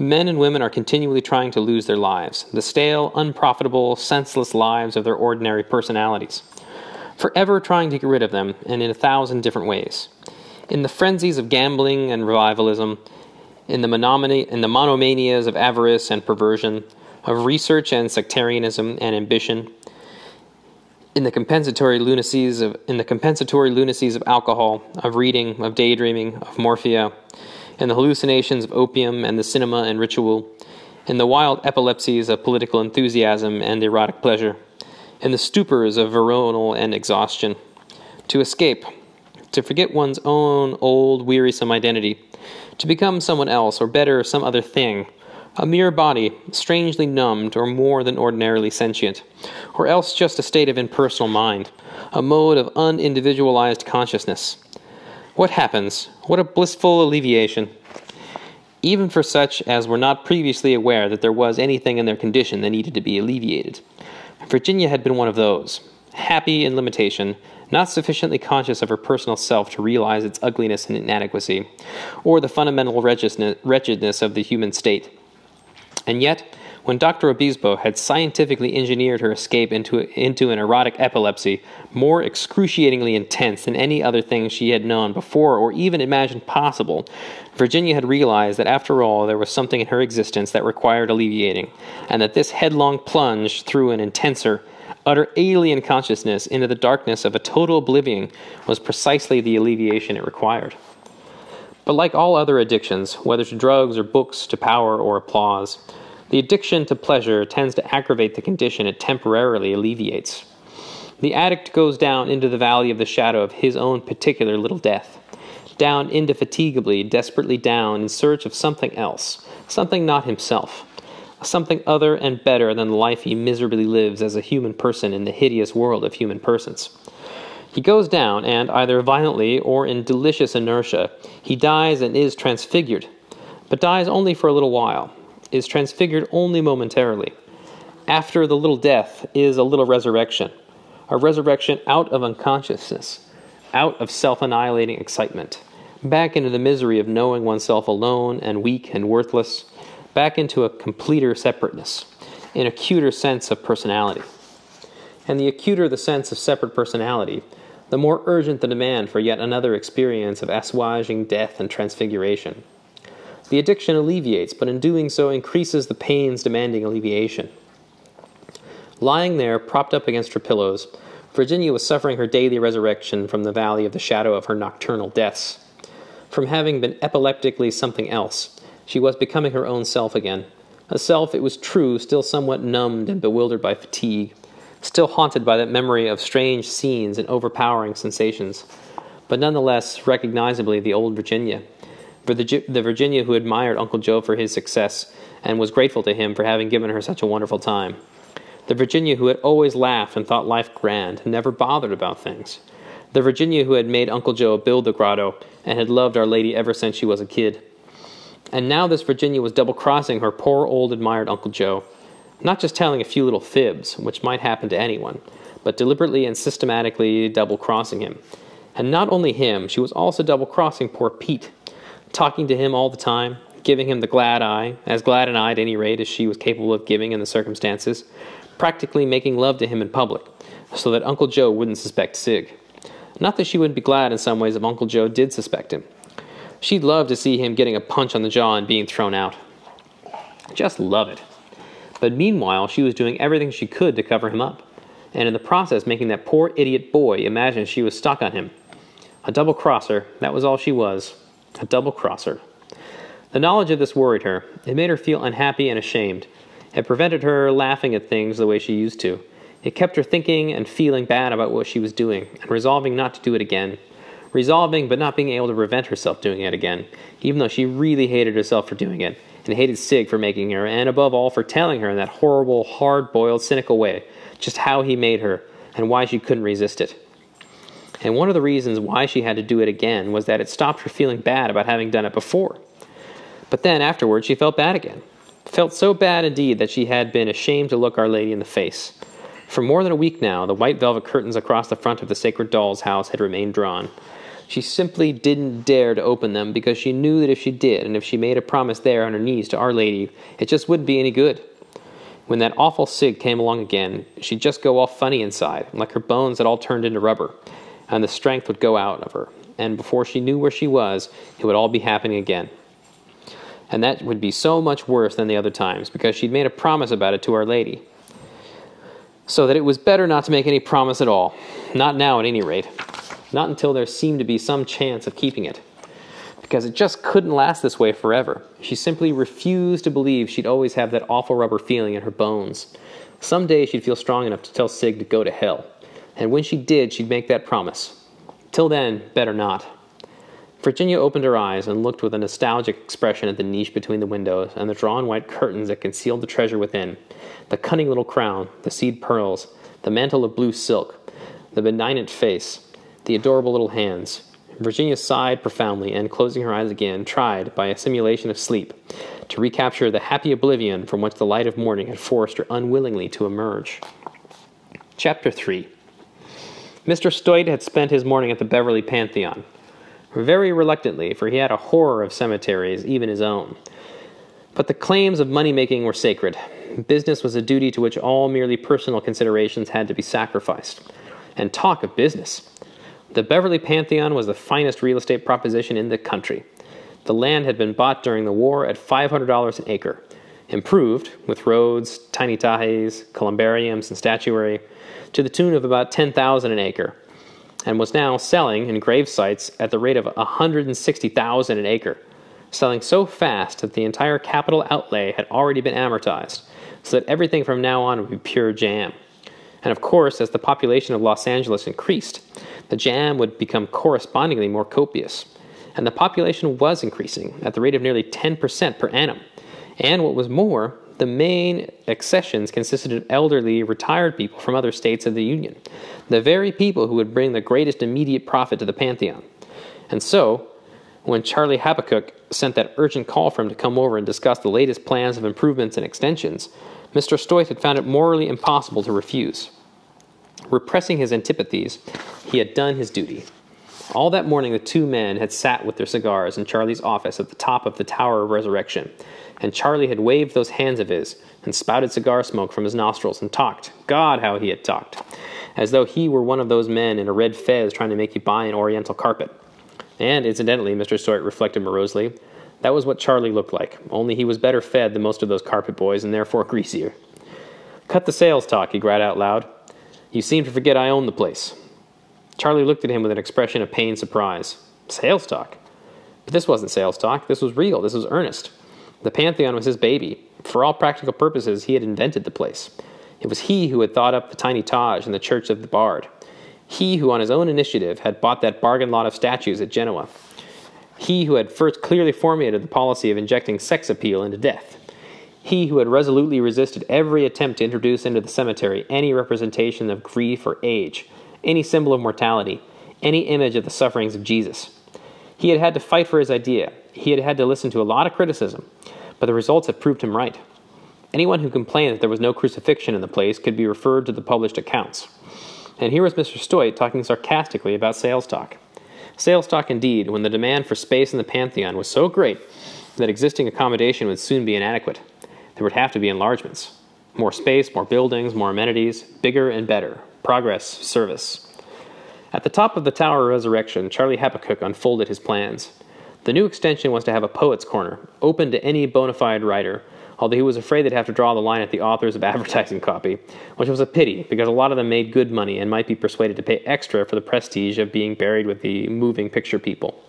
Men and women are continually trying to lose their lives, the stale, unprofitable, senseless lives of their ordinary personalities. Forever trying to get rid of them, and in a thousand different ways. In the frenzies of gambling and revivalism, in the, in the monomanias of avarice and perversion, of research and sectarianism and ambition, in the compensatory lunacies of in the compensatory lunacies of alcohol, of reading, of daydreaming, of morphia, in the hallucinations of opium and the cinema and ritual, in the wild epilepsies of political enthusiasm and erotic pleasure, in the stupors of veronal and exhaustion. To escape, to forget one's own old wearisome identity, to become someone else, or better, some other thing, a mere body, strangely numbed or more than ordinarily sentient, or else just a state of impersonal mind, a mode of unindividualized consciousness. What happens? What a blissful alleviation! Even for such as were not previously aware that there was anything in their condition that needed to be alleviated. Virginia had been one of those, happy in limitation, not sufficiently conscious of her personal self to realize its ugliness and inadequacy, or the fundamental wretchedness of the human state. And yet, when Dr. Obispo had scientifically engineered her escape into, into an erotic epilepsy more excruciatingly intense than any other thing she had known before or even imagined possible, Virginia had realized that after all there was something in her existence that required alleviating, and that this headlong plunge through an intenser, utter alien consciousness into the darkness of a total oblivion was precisely the alleviation it required. But like all other addictions, whether to drugs or books, to power or applause, the addiction to pleasure tends to aggravate the condition it temporarily alleviates. The addict goes down into the valley of the shadow of his own particular little death, down indefatigably, desperately down in search of something else, something not himself, something other and better than the life he miserably lives as a human person in the hideous world of human persons. He goes down, and either violently or in delicious inertia, he dies and is transfigured, but dies only for a little while, is transfigured only momentarily. After the little death is a little resurrection, a resurrection out of unconsciousness, out of self annihilating excitement, back into the misery of knowing oneself alone and weak and worthless, back into a completer separateness, an acuter sense of personality. And the acuter the sense of separate personality, the more urgent the demand for yet another experience of assuaging death and transfiguration. The addiction alleviates, but in doing so increases the pains demanding alleviation. Lying there, propped up against her pillows, Virginia was suffering her daily resurrection from the valley of the shadow of her nocturnal deaths. From having been epileptically something else, she was becoming her own self again. A self, it was true, still somewhat numbed and bewildered by fatigue, still haunted by that memory of strange scenes and overpowering sensations, but none the less recognizably the old Virginia the, the Virginia who admired Uncle Joe for his success and was grateful to him for having given her such a wonderful time. The Virginia who had always laughed and thought life grand and never bothered about things. The Virginia who had made Uncle Joe build the grotto and had loved Our Lady ever since she was a kid. And now this Virginia was double crossing her poor old admired Uncle Joe, not just telling a few little fibs, which might happen to anyone, but deliberately and systematically double crossing him. And not only him, she was also double crossing poor Pete, talking to him all the time, giving him the glad eye, as glad an eye at any rate as she was capable of giving in the circumstances, practically making love to him in public, so that Uncle Joe wouldn't suspect Sig. Not that she wouldn't be glad in some ways if Uncle Joe did suspect him. She'd love to see him getting a punch on the jaw and being thrown out. Just love it. But meanwhile, she was doing everything she could to cover him up, and in the process making that poor idiot boy imagine she was stuck on him. A double crosser, that was all she was a double crosser. The knowledge of this worried her. It made her feel unhappy and ashamed. It prevented her laughing at things the way she used to. It kept her thinking and feeling bad about what she was doing, and resolving not to do it again. Resolving, but not being able to prevent herself doing it again, even though she really hated herself for doing it, and hated Sig for making her, and above all for telling her in that horrible, hard boiled, cynical way just how he made her, and why she couldn't resist it. And one of the reasons why she had to do it again was that it stopped her feeling bad about having done it before. But then afterwards, she felt bad again. Felt so bad indeed that she had been ashamed to look Our Lady in the face. For more than a week now, the white velvet curtains across the front of the Sacred Doll's house had remained drawn. She simply didn't dare to open them because she knew that if she did, and if she made a promise there on her knees to Our Lady, it just wouldn't be any good. When that awful Sig came along again, she'd just go all funny inside, like her bones had all turned into rubber and the strength would go out of her. And before she knew where she was, it would all be happening again. And that would be so much worse than the other times, because she'd made a promise about it to Our Lady. So that it was better not to make any promise at all. Not now, at any rate. Not until there seemed to be some chance of keeping it. Because it just couldn't last this way forever. She simply refused to believe she'd always have that awful rubber feeling in her bones. Some day she'd feel strong enough to tell Sig to go to hell and when she did, she'd make that promise. Till then, better not. Virginia opened her eyes and looked with a nostalgic expression at the niche between the windows and the drawn white curtains that concealed the treasure within the cunning little crown, the seed pearls, the mantle of blue silk, the benignant face, the adorable little hands. Virginia sighed profoundly and, closing her eyes again, tried, by a simulation of sleep, to recapture the happy oblivion from which the light of morning had forced her unwillingly to emerge. Chapter 3 Mr. Stoyte had spent his morning at the Beverly Pantheon. Very reluctantly, for he had a horror of cemeteries, even his own. But the claims of money making were sacred. Business was a duty to which all merely personal considerations had to be sacrificed. And talk of business! The Beverly Pantheon was the finest real estate proposition in the country. The land had been bought during the war at $500 an acre, improved with roads, tiny tahis, columbariums, and statuary to the tune of about 10000 an acre, and was now selling in grave sites at the rate of 160000 an acre, selling so fast that the entire capital outlay had already been amortized, so that everything from now on would be pure jam. And of course, as the population of Los Angeles increased, the jam would become correspondingly more copious. And the population was increasing at the rate of nearly 10% per annum. And what was more, the main accessions consisted of elderly, retired people from other states of the Union, the very people who would bring the greatest immediate profit to the Pantheon. And so, when Charlie Habakkuk sent that urgent call for him to come over and discuss the latest plans of improvements and extensions, Mr. Stoyte had found it morally impossible to refuse. Repressing his antipathies, he had done his duty. All that morning, the two men had sat with their cigars in Charlie's office at the top of the Tower of Resurrection, and Charlie had waved those hands of his and spouted cigar smoke from his nostrils and talked. God, how he had talked! As though he were one of those men in a red fez trying to make you buy an oriental carpet. And, incidentally, Mr. Stoyte reflected morosely, that was what Charlie looked like, only he was better fed than most of those carpet boys and therefore greasier. Cut the sales talk, he cried out loud. You seem to forget I own the place. Charlie looked at him with an expression of pained surprise. Sales talk? But this wasn't sales talk. This was real. This was earnest. The Pantheon was his baby. For all practical purposes, he had invented the place. It was he who had thought up the tiny Taj and the Church of the Bard. He who, on his own initiative, had bought that bargain lot of statues at Genoa. He who had first clearly formulated the policy of injecting sex appeal into death. He who had resolutely resisted every attempt to introduce into the cemetery any representation of grief or age any symbol of mortality, any image of the sufferings of Jesus. He had had to fight for his idea. He had had to listen to a lot of criticism, but the results had proved him right. Anyone who complained that there was no crucifixion in the place could be referred to the published accounts. And here was Mr. Stoyte talking sarcastically about sales talk. Sales talk indeed, when the demand for space in the Pantheon was so great that existing accommodation would soon be inadequate. There would have to be enlargements. More space, more buildings, more amenities, bigger and better, progress, service. At the top of the Tower of Resurrection, Charlie Habakkuk unfolded his plans. The new extension was to have a poet's corner, open to any bona fide writer, although he was afraid they'd have to draw the line at the authors of advertising copy, which was a pity, because a lot of them made good money and might be persuaded to pay extra for the prestige of being buried with the moving picture people.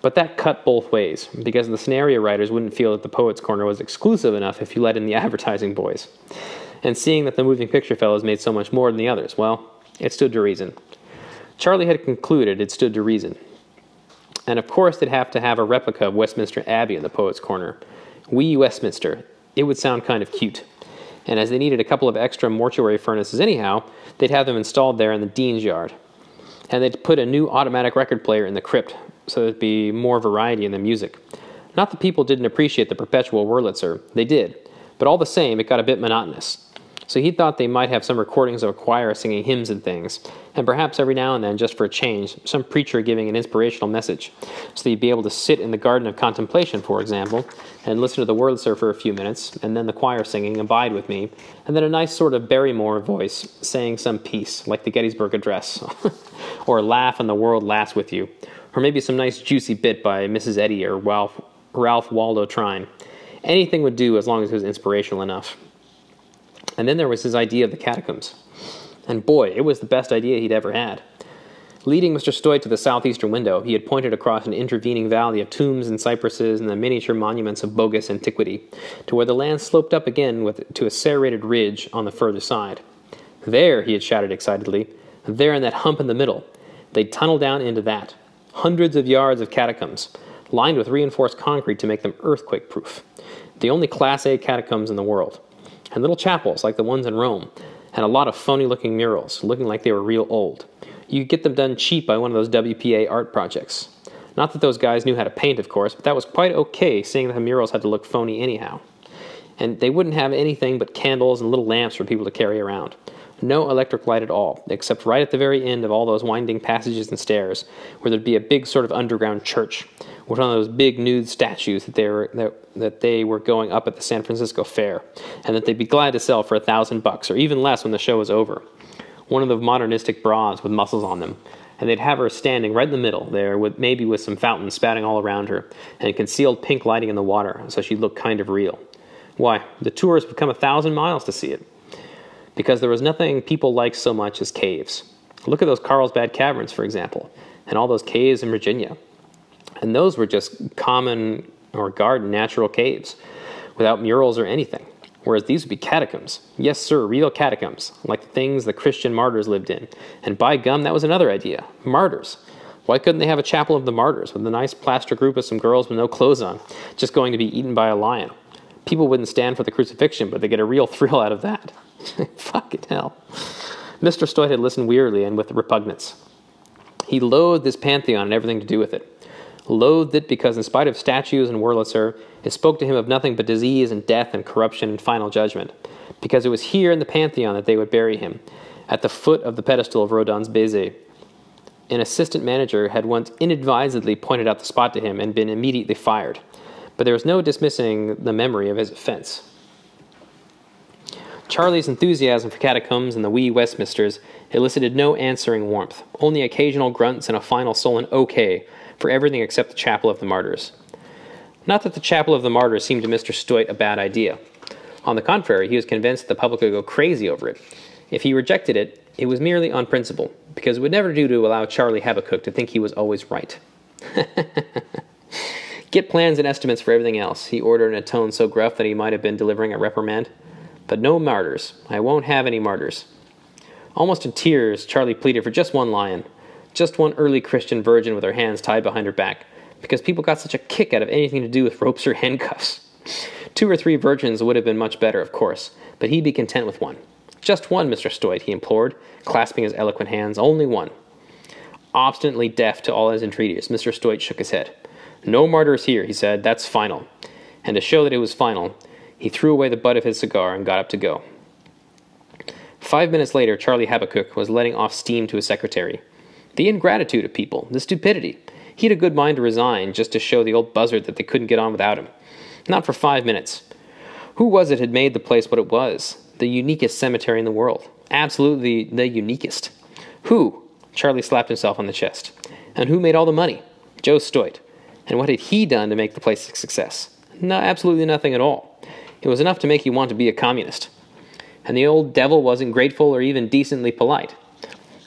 But that cut both ways, because the scenario writers wouldn't feel that the Poets' Corner was exclusive enough if you let in the advertising boys and seeing that the moving picture fellows made so much more than the others, well, it stood to reason. Charlie had concluded it stood to reason. And of course, they'd have to have a replica of Westminster Abbey in the Poets' Corner. Wee Westminster. It would sound kind of cute. And as they needed a couple of extra mortuary furnaces anyhow, they'd have them installed there in the Dean's Yard. And they'd put a new automatic record player in the crypt so there'd be more variety in the music. Not that people didn't appreciate the perpetual Wurlitzer, they did, but all the same, it got a bit monotonous. So he thought they might have some recordings of a choir singing hymns and things, and perhaps every now and then, just for a change, some preacher giving an inspirational message. So that you'd be able to sit in the garden of contemplation, for example, and listen to the Wurlitzer for a few minutes, and then the choir singing Abide with Me, and then a nice sort of Barrymore voice saying some piece, like the Gettysburg Address, or Laugh and the World Laughs with You, or maybe some nice juicy bit by Mrs. Eddy or Ralph, Ralph Waldo Trine. Anything would do as long as it was inspirational enough. And then there was his idea of the catacombs. And boy, it was the best idea he'd ever had. Leading Mr. Stoyte to the southeastern window, he had pointed across an intervening valley of tombs and cypresses and the miniature monuments of bogus antiquity, to where the land sloped up again with, to a serrated ridge on the further side. There, he had shouted excitedly, there in that hump in the middle, they'd tunnel down into that. hundreds of yards of catacombs, lined with reinforced concrete to make them earthquake proof. The only Class A catacombs in the world. And little chapels like the ones in Rome, and a lot of phony looking murals, looking like they were real old. You could get them done cheap by one of those WPA art projects. Not that those guys knew how to paint, of course, but that was quite okay, seeing that the murals had to look phony anyhow. And they wouldn't have anything but candles and little lamps for people to carry around. No electric light at all, except right at the very end of all those winding passages and stairs, where there'd be a big sort of underground church, with one of those big nude statues that they were that, that they were going up at the San Francisco Fair, and that they'd be glad to sell for a thousand bucks or even less when the show was over. One of the modernistic bras with muscles on them, and they'd have her standing right in the middle there, with maybe with some fountains spouting all around her, and concealed pink lighting in the water, so she'd look kind of real. Why, the tourists would come a thousand miles to see it because there was nothing people liked so much as caves. Look at those Carlsbad Caverns, for example, and all those caves in Virginia. And those were just common or garden natural caves without murals or anything. Whereas these would be catacombs. Yes, sir, real catacombs, like the things the Christian martyrs lived in. And by gum, that was another idea martyrs. Why couldn't they have a chapel of the martyrs with a nice plaster group of some girls with no clothes on, just going to be eaten by a lion? People wouldn't stand for the crucifixion, but they get a real thrill out of that. Fucking hell. Mr. Stoyte had listened wearily and with repugnance. He loathed this pantheon and everything to do with it. Loathed it because, in spite of statues and Wurlitzer, it spoke to him of nothing but disease and death and corruption and final judgment. Because it was here in the pantheon that they would bury him, at the foot of the pedestal of Rodin's Baiser. An assistant manager had once inadvisedly pointed out the spot to him and been immediately fired, but there was no dismissing the memory of his offense. Charlie's enthusiasm for catacombs and the wee Westminsters elicited no answering warmth, only occasional grunts and a final sullen okay for everything except the Chapel of the Martyrs. Not that the Chapel of the Martyrs seemed to Mr. Stoyte a bad idea. On the contrary, he was convinced that the public would go crazy over it. If he rejected it, it was merely on principle, because it would never do to allow Charlie Habakkuk to think he was always right. Get plans and estimates for everything else, he ordered in a tone so gruff that he might have been delivering a reprimand. But no martyrs. I won't have any martyrs. Almost in tears, Charlie pleaded for just one lion, just one early Christian virgin with her hands tied behind her back, because people got such a kick out of anything to do with ropes or handcuffs. Two or three virgins would have been much better, of course, but he'd be content with one. Just one, Mr. Stoyte, he implored, clasping his eloquent hands. Only one. Obstinately deaf to all his entreaties, Mr. Stoyte shook his head. No martyrs here, he said. That's final. And to show that it was final, he threw away the butt of his cigar and got up to go. Five minutes later, Charlie Habakkuk was letting off steam to his secretary. The ingratitude of people, the stupidity. He had a good mind to resign just to show the old buzzard that they couldn't get on without him. Not for five minutes. Who was it had made the place what it was? The uniquest cemetery in the world. Absolutely the uniquest. Who? Charlie slapped himself on the chest. And who made all the money? Joe Stoyte. And what had he done to make the place a success? No, absolutely nothing at all. It was enough to make you want to be a communist. And the old devil wasn't grateful or even decently polite,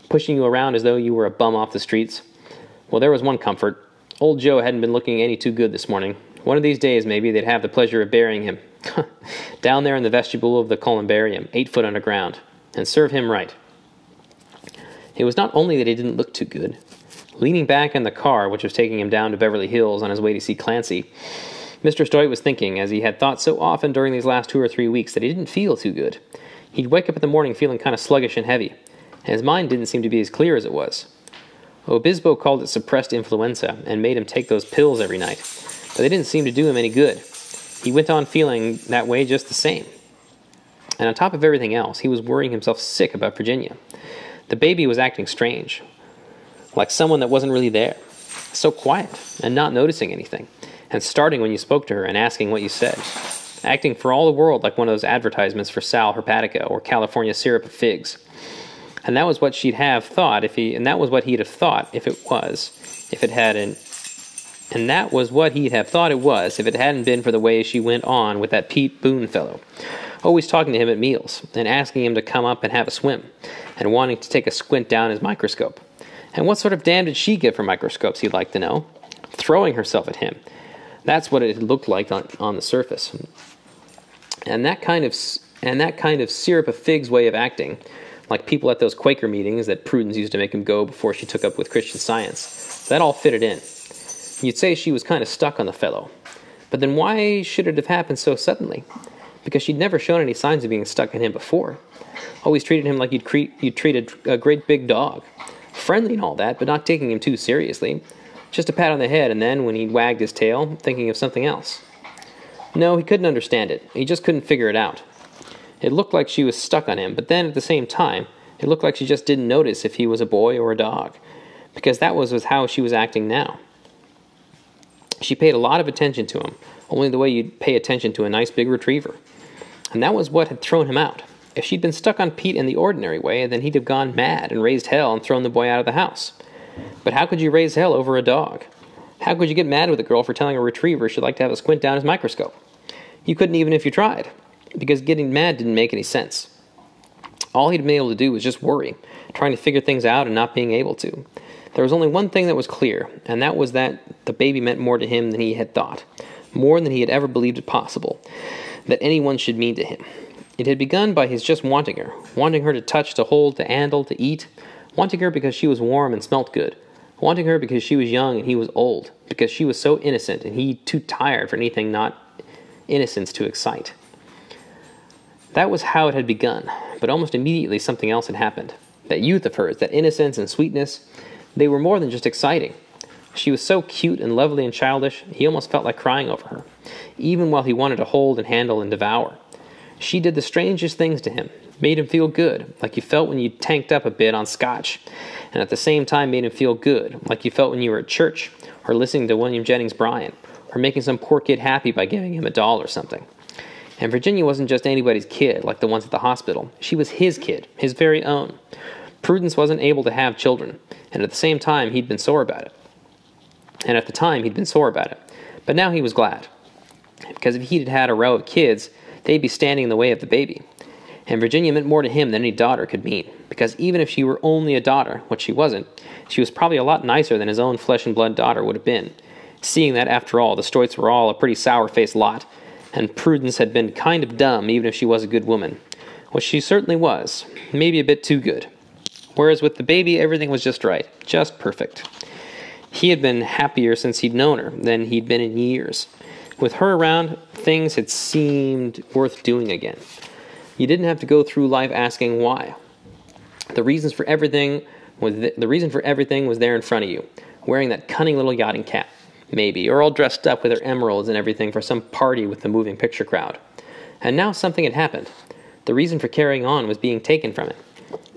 pushing you around as though you were a bum off the streets. Well, there was one comfort. Old Joe hadn't been looking any too good this morning. One of these days, maybe, they'd have the pleasure of burying him. Down there in the vestibule of the columbarium, eight foot underground. And serve him right. It was not only that he didn't look too good. Leaning back in the car, which was taking him down to Beverly Hills on his way to see Clancy, Mr. Stoyte was thinking, as he had thought so often during these last two or three weeks, that he didn't feel too good. He'd wake up in the morning feeling kind of sluggish and heavy, and his mind didn't seem to be as clear as it was. Obispo called it suppressed influenza and made him take those pills every night, but they didn't seem to do him any good. He went on feeling that way just the same. And on top of everything else, he was worrying himself sick about Virginia. The baby was acting strange, like someone that wasn't really there. So quiet and not noticing anything and starting when you spoke to her and asking what you said, acting for all the world like one of those advertisements for Sal Hepatica or California syrup of figs. And that was what she'd have thought if he, and that was what he'd have thought if it was, if it hadn't, and that was what he'd have thought it was if it hadn't been for the way she went on with that Pete Boone fellow, always talking to him at meals and asking him to come up and have a swim, and wanting to take a squint down his microscope. And what sort of damn did she give for microscopes, he'd like to know? Throwing herself at him, that's what it looked like on, on the surface. And that kind of and that kind of syrup of figs way of acting, like people at those Quaker meetings that Prudence used to make him go before she took up with Christian Science, That all fitted in. You'd say she was kind of stuck on the fellow. But then why should it have happened so suddenly? Because she'd never shown any signs of being stuck in him before. Always treated him like you'd, cre- you'd treated a great big dog. Friendly and all that, but not taking him too seriously. Just a pat on the head, and then, when he wagged his tail, thinking of something else. No, he couldn't understand it. He just couldn't figure it out. It looked like she was stuck on him, but then at the same time, it looked like she just didn't notice if he was a boy or a dog, because that was how she was acting now. She paid a lot of attention to him, only the way you'd pay attention to a nice big retriever. And that was what had thrown him out. If she'd been stuck on Pete in the ordinary way, then he'd have gone mad and raised hell and thrown the boy out of the house. But how could you raise hell over a dog? How could you get mad with a girl for telling a retriever she'd like to have a squint down his microscope? You couldn't even if you tried, because getting mad didn't make any sense. All he'd been able to do was just worry, trying to figure things out and not being able to. There was only one thing that was clear, and that was that the baby meant more to him than he had thought, more than he had ever believed it possible that anyone should mean to him. It had begun by his just wanting her, wanting her to touch, to hold, to handle, to eat, wanting her because she was warm and smelt good, wanting her because she was young and he was old, because she was so innocent and he too tired for anything not innocence to excite. That was how it had begun, but almost immediately something else had happened. That youth of hers, that innocence and sweetness, they were more than just exciting. She was so cute and lovely and childish, he almost felt like crying over her, even while he wanted to hold and handle and devour. She did the strangest things to him, made him feel good, like you felt when you tanked up a bit on scotch, and at the same time made him feel good, like you felt when you were at church, or listening to William Jennings Bryan, or making some poor kid happy by giving him a doll or something. And Virginia wasn't just anybody's kid, like the ones at the hospital. She was his kid, his very own. Prudence wasn't able to have children, and at the same time, he'd been sore about it. And at the time, he'd been sore about it. But now he was glad. Because if he'd had a row of kids, they'd be standing in the way of the baby. And Virginia meant more to him than any daughter could mean, because even if she were only a daughter, which she wasn't, she was probably a lot nicer than his own flesh and blood daughter would have been, seeing that, after all, the Stoytes were all a pretty sour faced lot, and Prudence had been kind of dumb even if she was a good woman, which she certainly was, maybe a bit too good. Whereas with the baby, everything was just right, just perfect. He had been happier since he'd known her than he'd been in years. With her around, things had seemed worth doing again. You didn't have to go through life asking why. The reasons for everything was th- the reason for everything was there in front of you, wearing that cunning little yachting cap, maybe, or all dressed up with her emeralds and everything for some party with the moving picture crowd. And now something had happened. The reason for carrying on was being taken from it.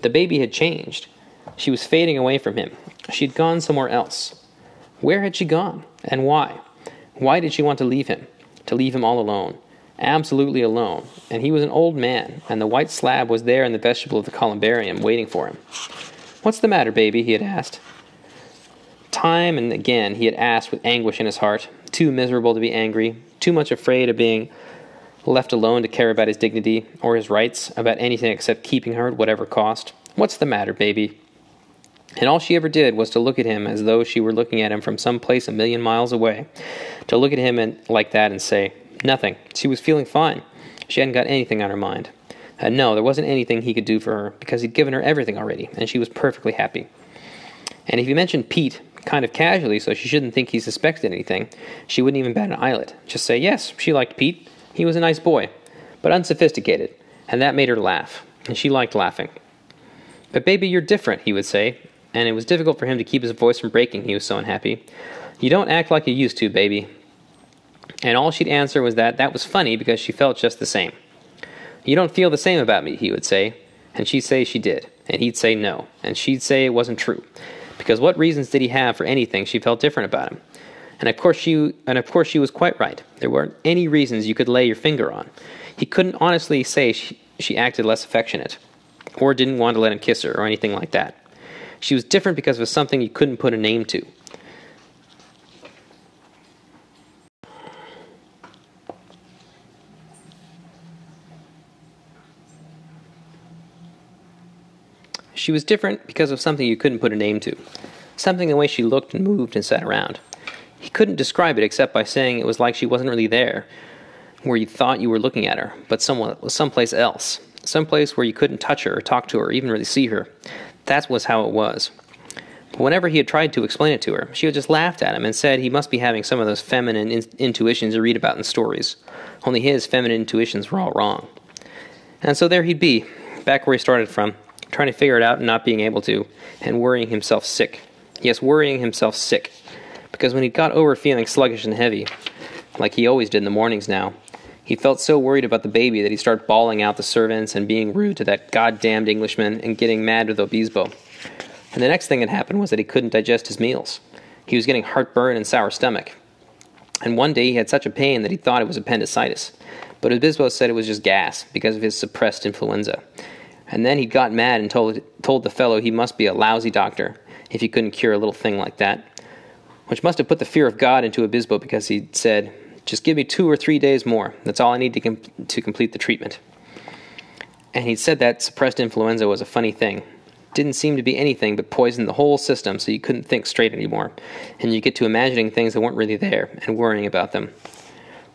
The baby had changed. She was fading away from him. She had gone somewhere else. Where had she gone? And why? Why did she want to leave him? To leave him all alone. Absolutely alone. And he was an old man, and the white slab was there in the vestibule of the columbarium, waiting for him. What's the matter, baby? he had asked. Time and again he had asked with anguish in his heart, too miserable to be angry, too much afraid of being left alone to care about his dignity or his rights, about anything except keeping her at whatever cost. What's the matter, baby? And all she ever did was to look at him as though she were looking at him from some place a million miles away. To look at him and, like that and say, nothing. She was feeling fine. She hadn't got anything on her mind. And no, there wasn't anything he could do for her because he'd given her everything already, and she was perfectly happy. And if he mentioned Pete, kind of casually so she shouldn't think he suspected anything, she wouldn't even bat an eyelid. Just say, yes, she liked Pete. He was a nice boy, but unsophisticated, and that made her laugh, and she liked laughing. But baby, you're different, he would say, and it was difficult for him to keep his voice from breaking, he was so unhappy. You don't act like you used to, baby. And all she'd answer was that that was funny because she felt just the same. You don't feel the same about me, he would say, and she'd say she did, and he'd say no, and she'd say it wasn't true. Because what reasons did he have for anything she felt different about him? And of course she and of course she was quite right. There weren't any reasons you could lay your finger on. He couldn't honestly say she, she acted less affectionate, or didn't want to let him kiss her, or anything like that. She was different because of something you couldn't put a name to. She was different because of something you couldn't put a name to. Something in the way she looked and moved and sat around. He couldn't describe it except by saying it was like she wasn't really there, where you thought you were looking at her, but someone, someplace else. Someplace where you couldn't touch her or talk to her or even really see her. That was how it was. But whenever he had tried to explain it to her, she had just laughed at him and said he must be having some of those feminine in- intuitions you read about in stories. Only his feminine intuitions were all wrong. And so there he'd be, back where he started from, trying to figure it out and not being able to, and worrying himself sick. Yes, worrying himself sick. Because when he got over feeling sluggish and heavy, like he always did in the mornings now, he felt so worried about the baby that he started bawling out the servants and being rude to that goddamned Englishman and getting mad with Obispo. And the next thing that happened was that he couldn't digest his meals. He was getting heartburn and sour stomach. And one day he had such a pain that he thought it was appendicitis. But Obispo said it was just gas because of his suppressed influenza. And then he got mad and told, told the fellow he must be a lousy doctor if he couldn't cure a little thing like that. Which must have put the fear of God into Obispo because he said, Just give me two or three days more. That's all I need to, com- to complete the treatment. And he said that suppressed influenza was a funny thing. Didn't seem to be anything but poisoned the whole system so you couldn't think straight anymore. And you get to imagining things that weren't really there and worrying about them.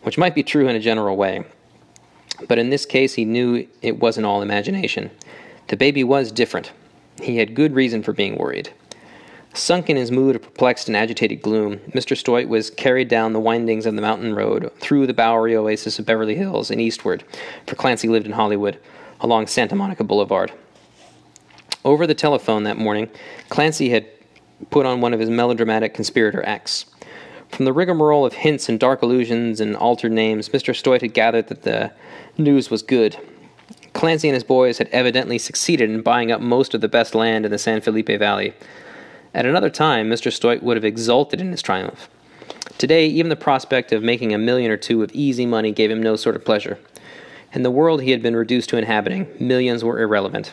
Which might be true in a general way. But in this case, he knew it wasn't all imagination. The baby was different. He had good reason for being worried. Sunk in his mood of perplexed and agitated gloom, Mr. Stoyte was carried down the windings of the mountain road, through the bowery oasis of Beverly Hills, and eastward, for Clancy lived in Hollywood, along Santa Monica Boulevard. Over the telephone that morning, Clancy had put on one of his melodramatic conspirator acts. From the rigmarole of hints and dark allusions and altered names, Mr. Stoyte had gathered that the news was good. Clancy and his boys had evidently succeeded in buying up most of the best land in the San Felipe Valley. At another time, Mr. Stoyte would have exulted in his triumph. Today, even the prospect of making a million or two of easy money gave him no sort of pleasure. In the world he had been reduced to inhabiting, millions were irrelevant.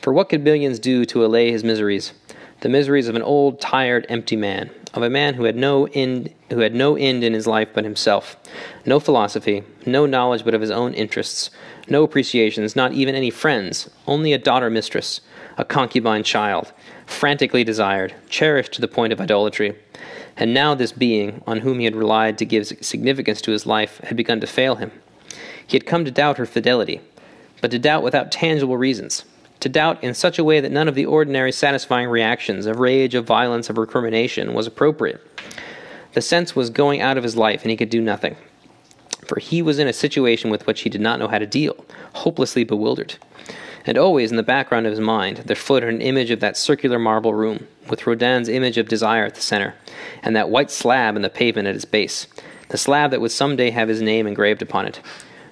For what could millions do to allay his miseries? The miseries of an old, tired, empty man, of a man who had no end who had no end in his life but himself, no philosophy, no knowledge but of his own interests, no appreciations, not even any friends, only a daughter mistress, a concubine child, frantically desired, cherished to the point of idolatry. And now this being, on whom he had relied to give significance to his life, had begun to fail him. He had come to doubt her fidelity, but to doubt without tangible reasons, to doubt in such a way that none of the ordinary satisfying reactions of rage, of violence, of recrimination was appropriate. The sense was going out of his life, and he could do nothing. For he was in a situation with which he did not know how to deal, hopelessly bewildered. And always in the background of his mind there floated an image of that circular marble room, with Rodin's image of desire at the center, and that white slab in the pavement at its base, the slab that would some day have his name engraved upon it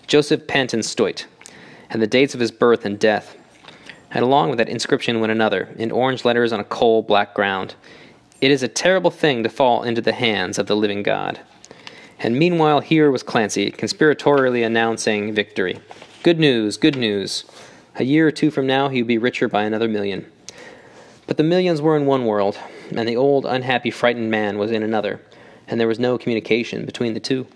Joseph Panton Stoyte, and the dates of his birth and death. And along with that inscription went another, in orange letters on a coal black ground It is a terrible thing to fall into the hands of the living God. And meanwhile, here was Clancy, conspiratorially announcing victory. Good news, good news. A year or two from now, he would be richer by another million. But the millions were in one world, and the old, unhappy, frightened man was in another, and there was no communication between the two.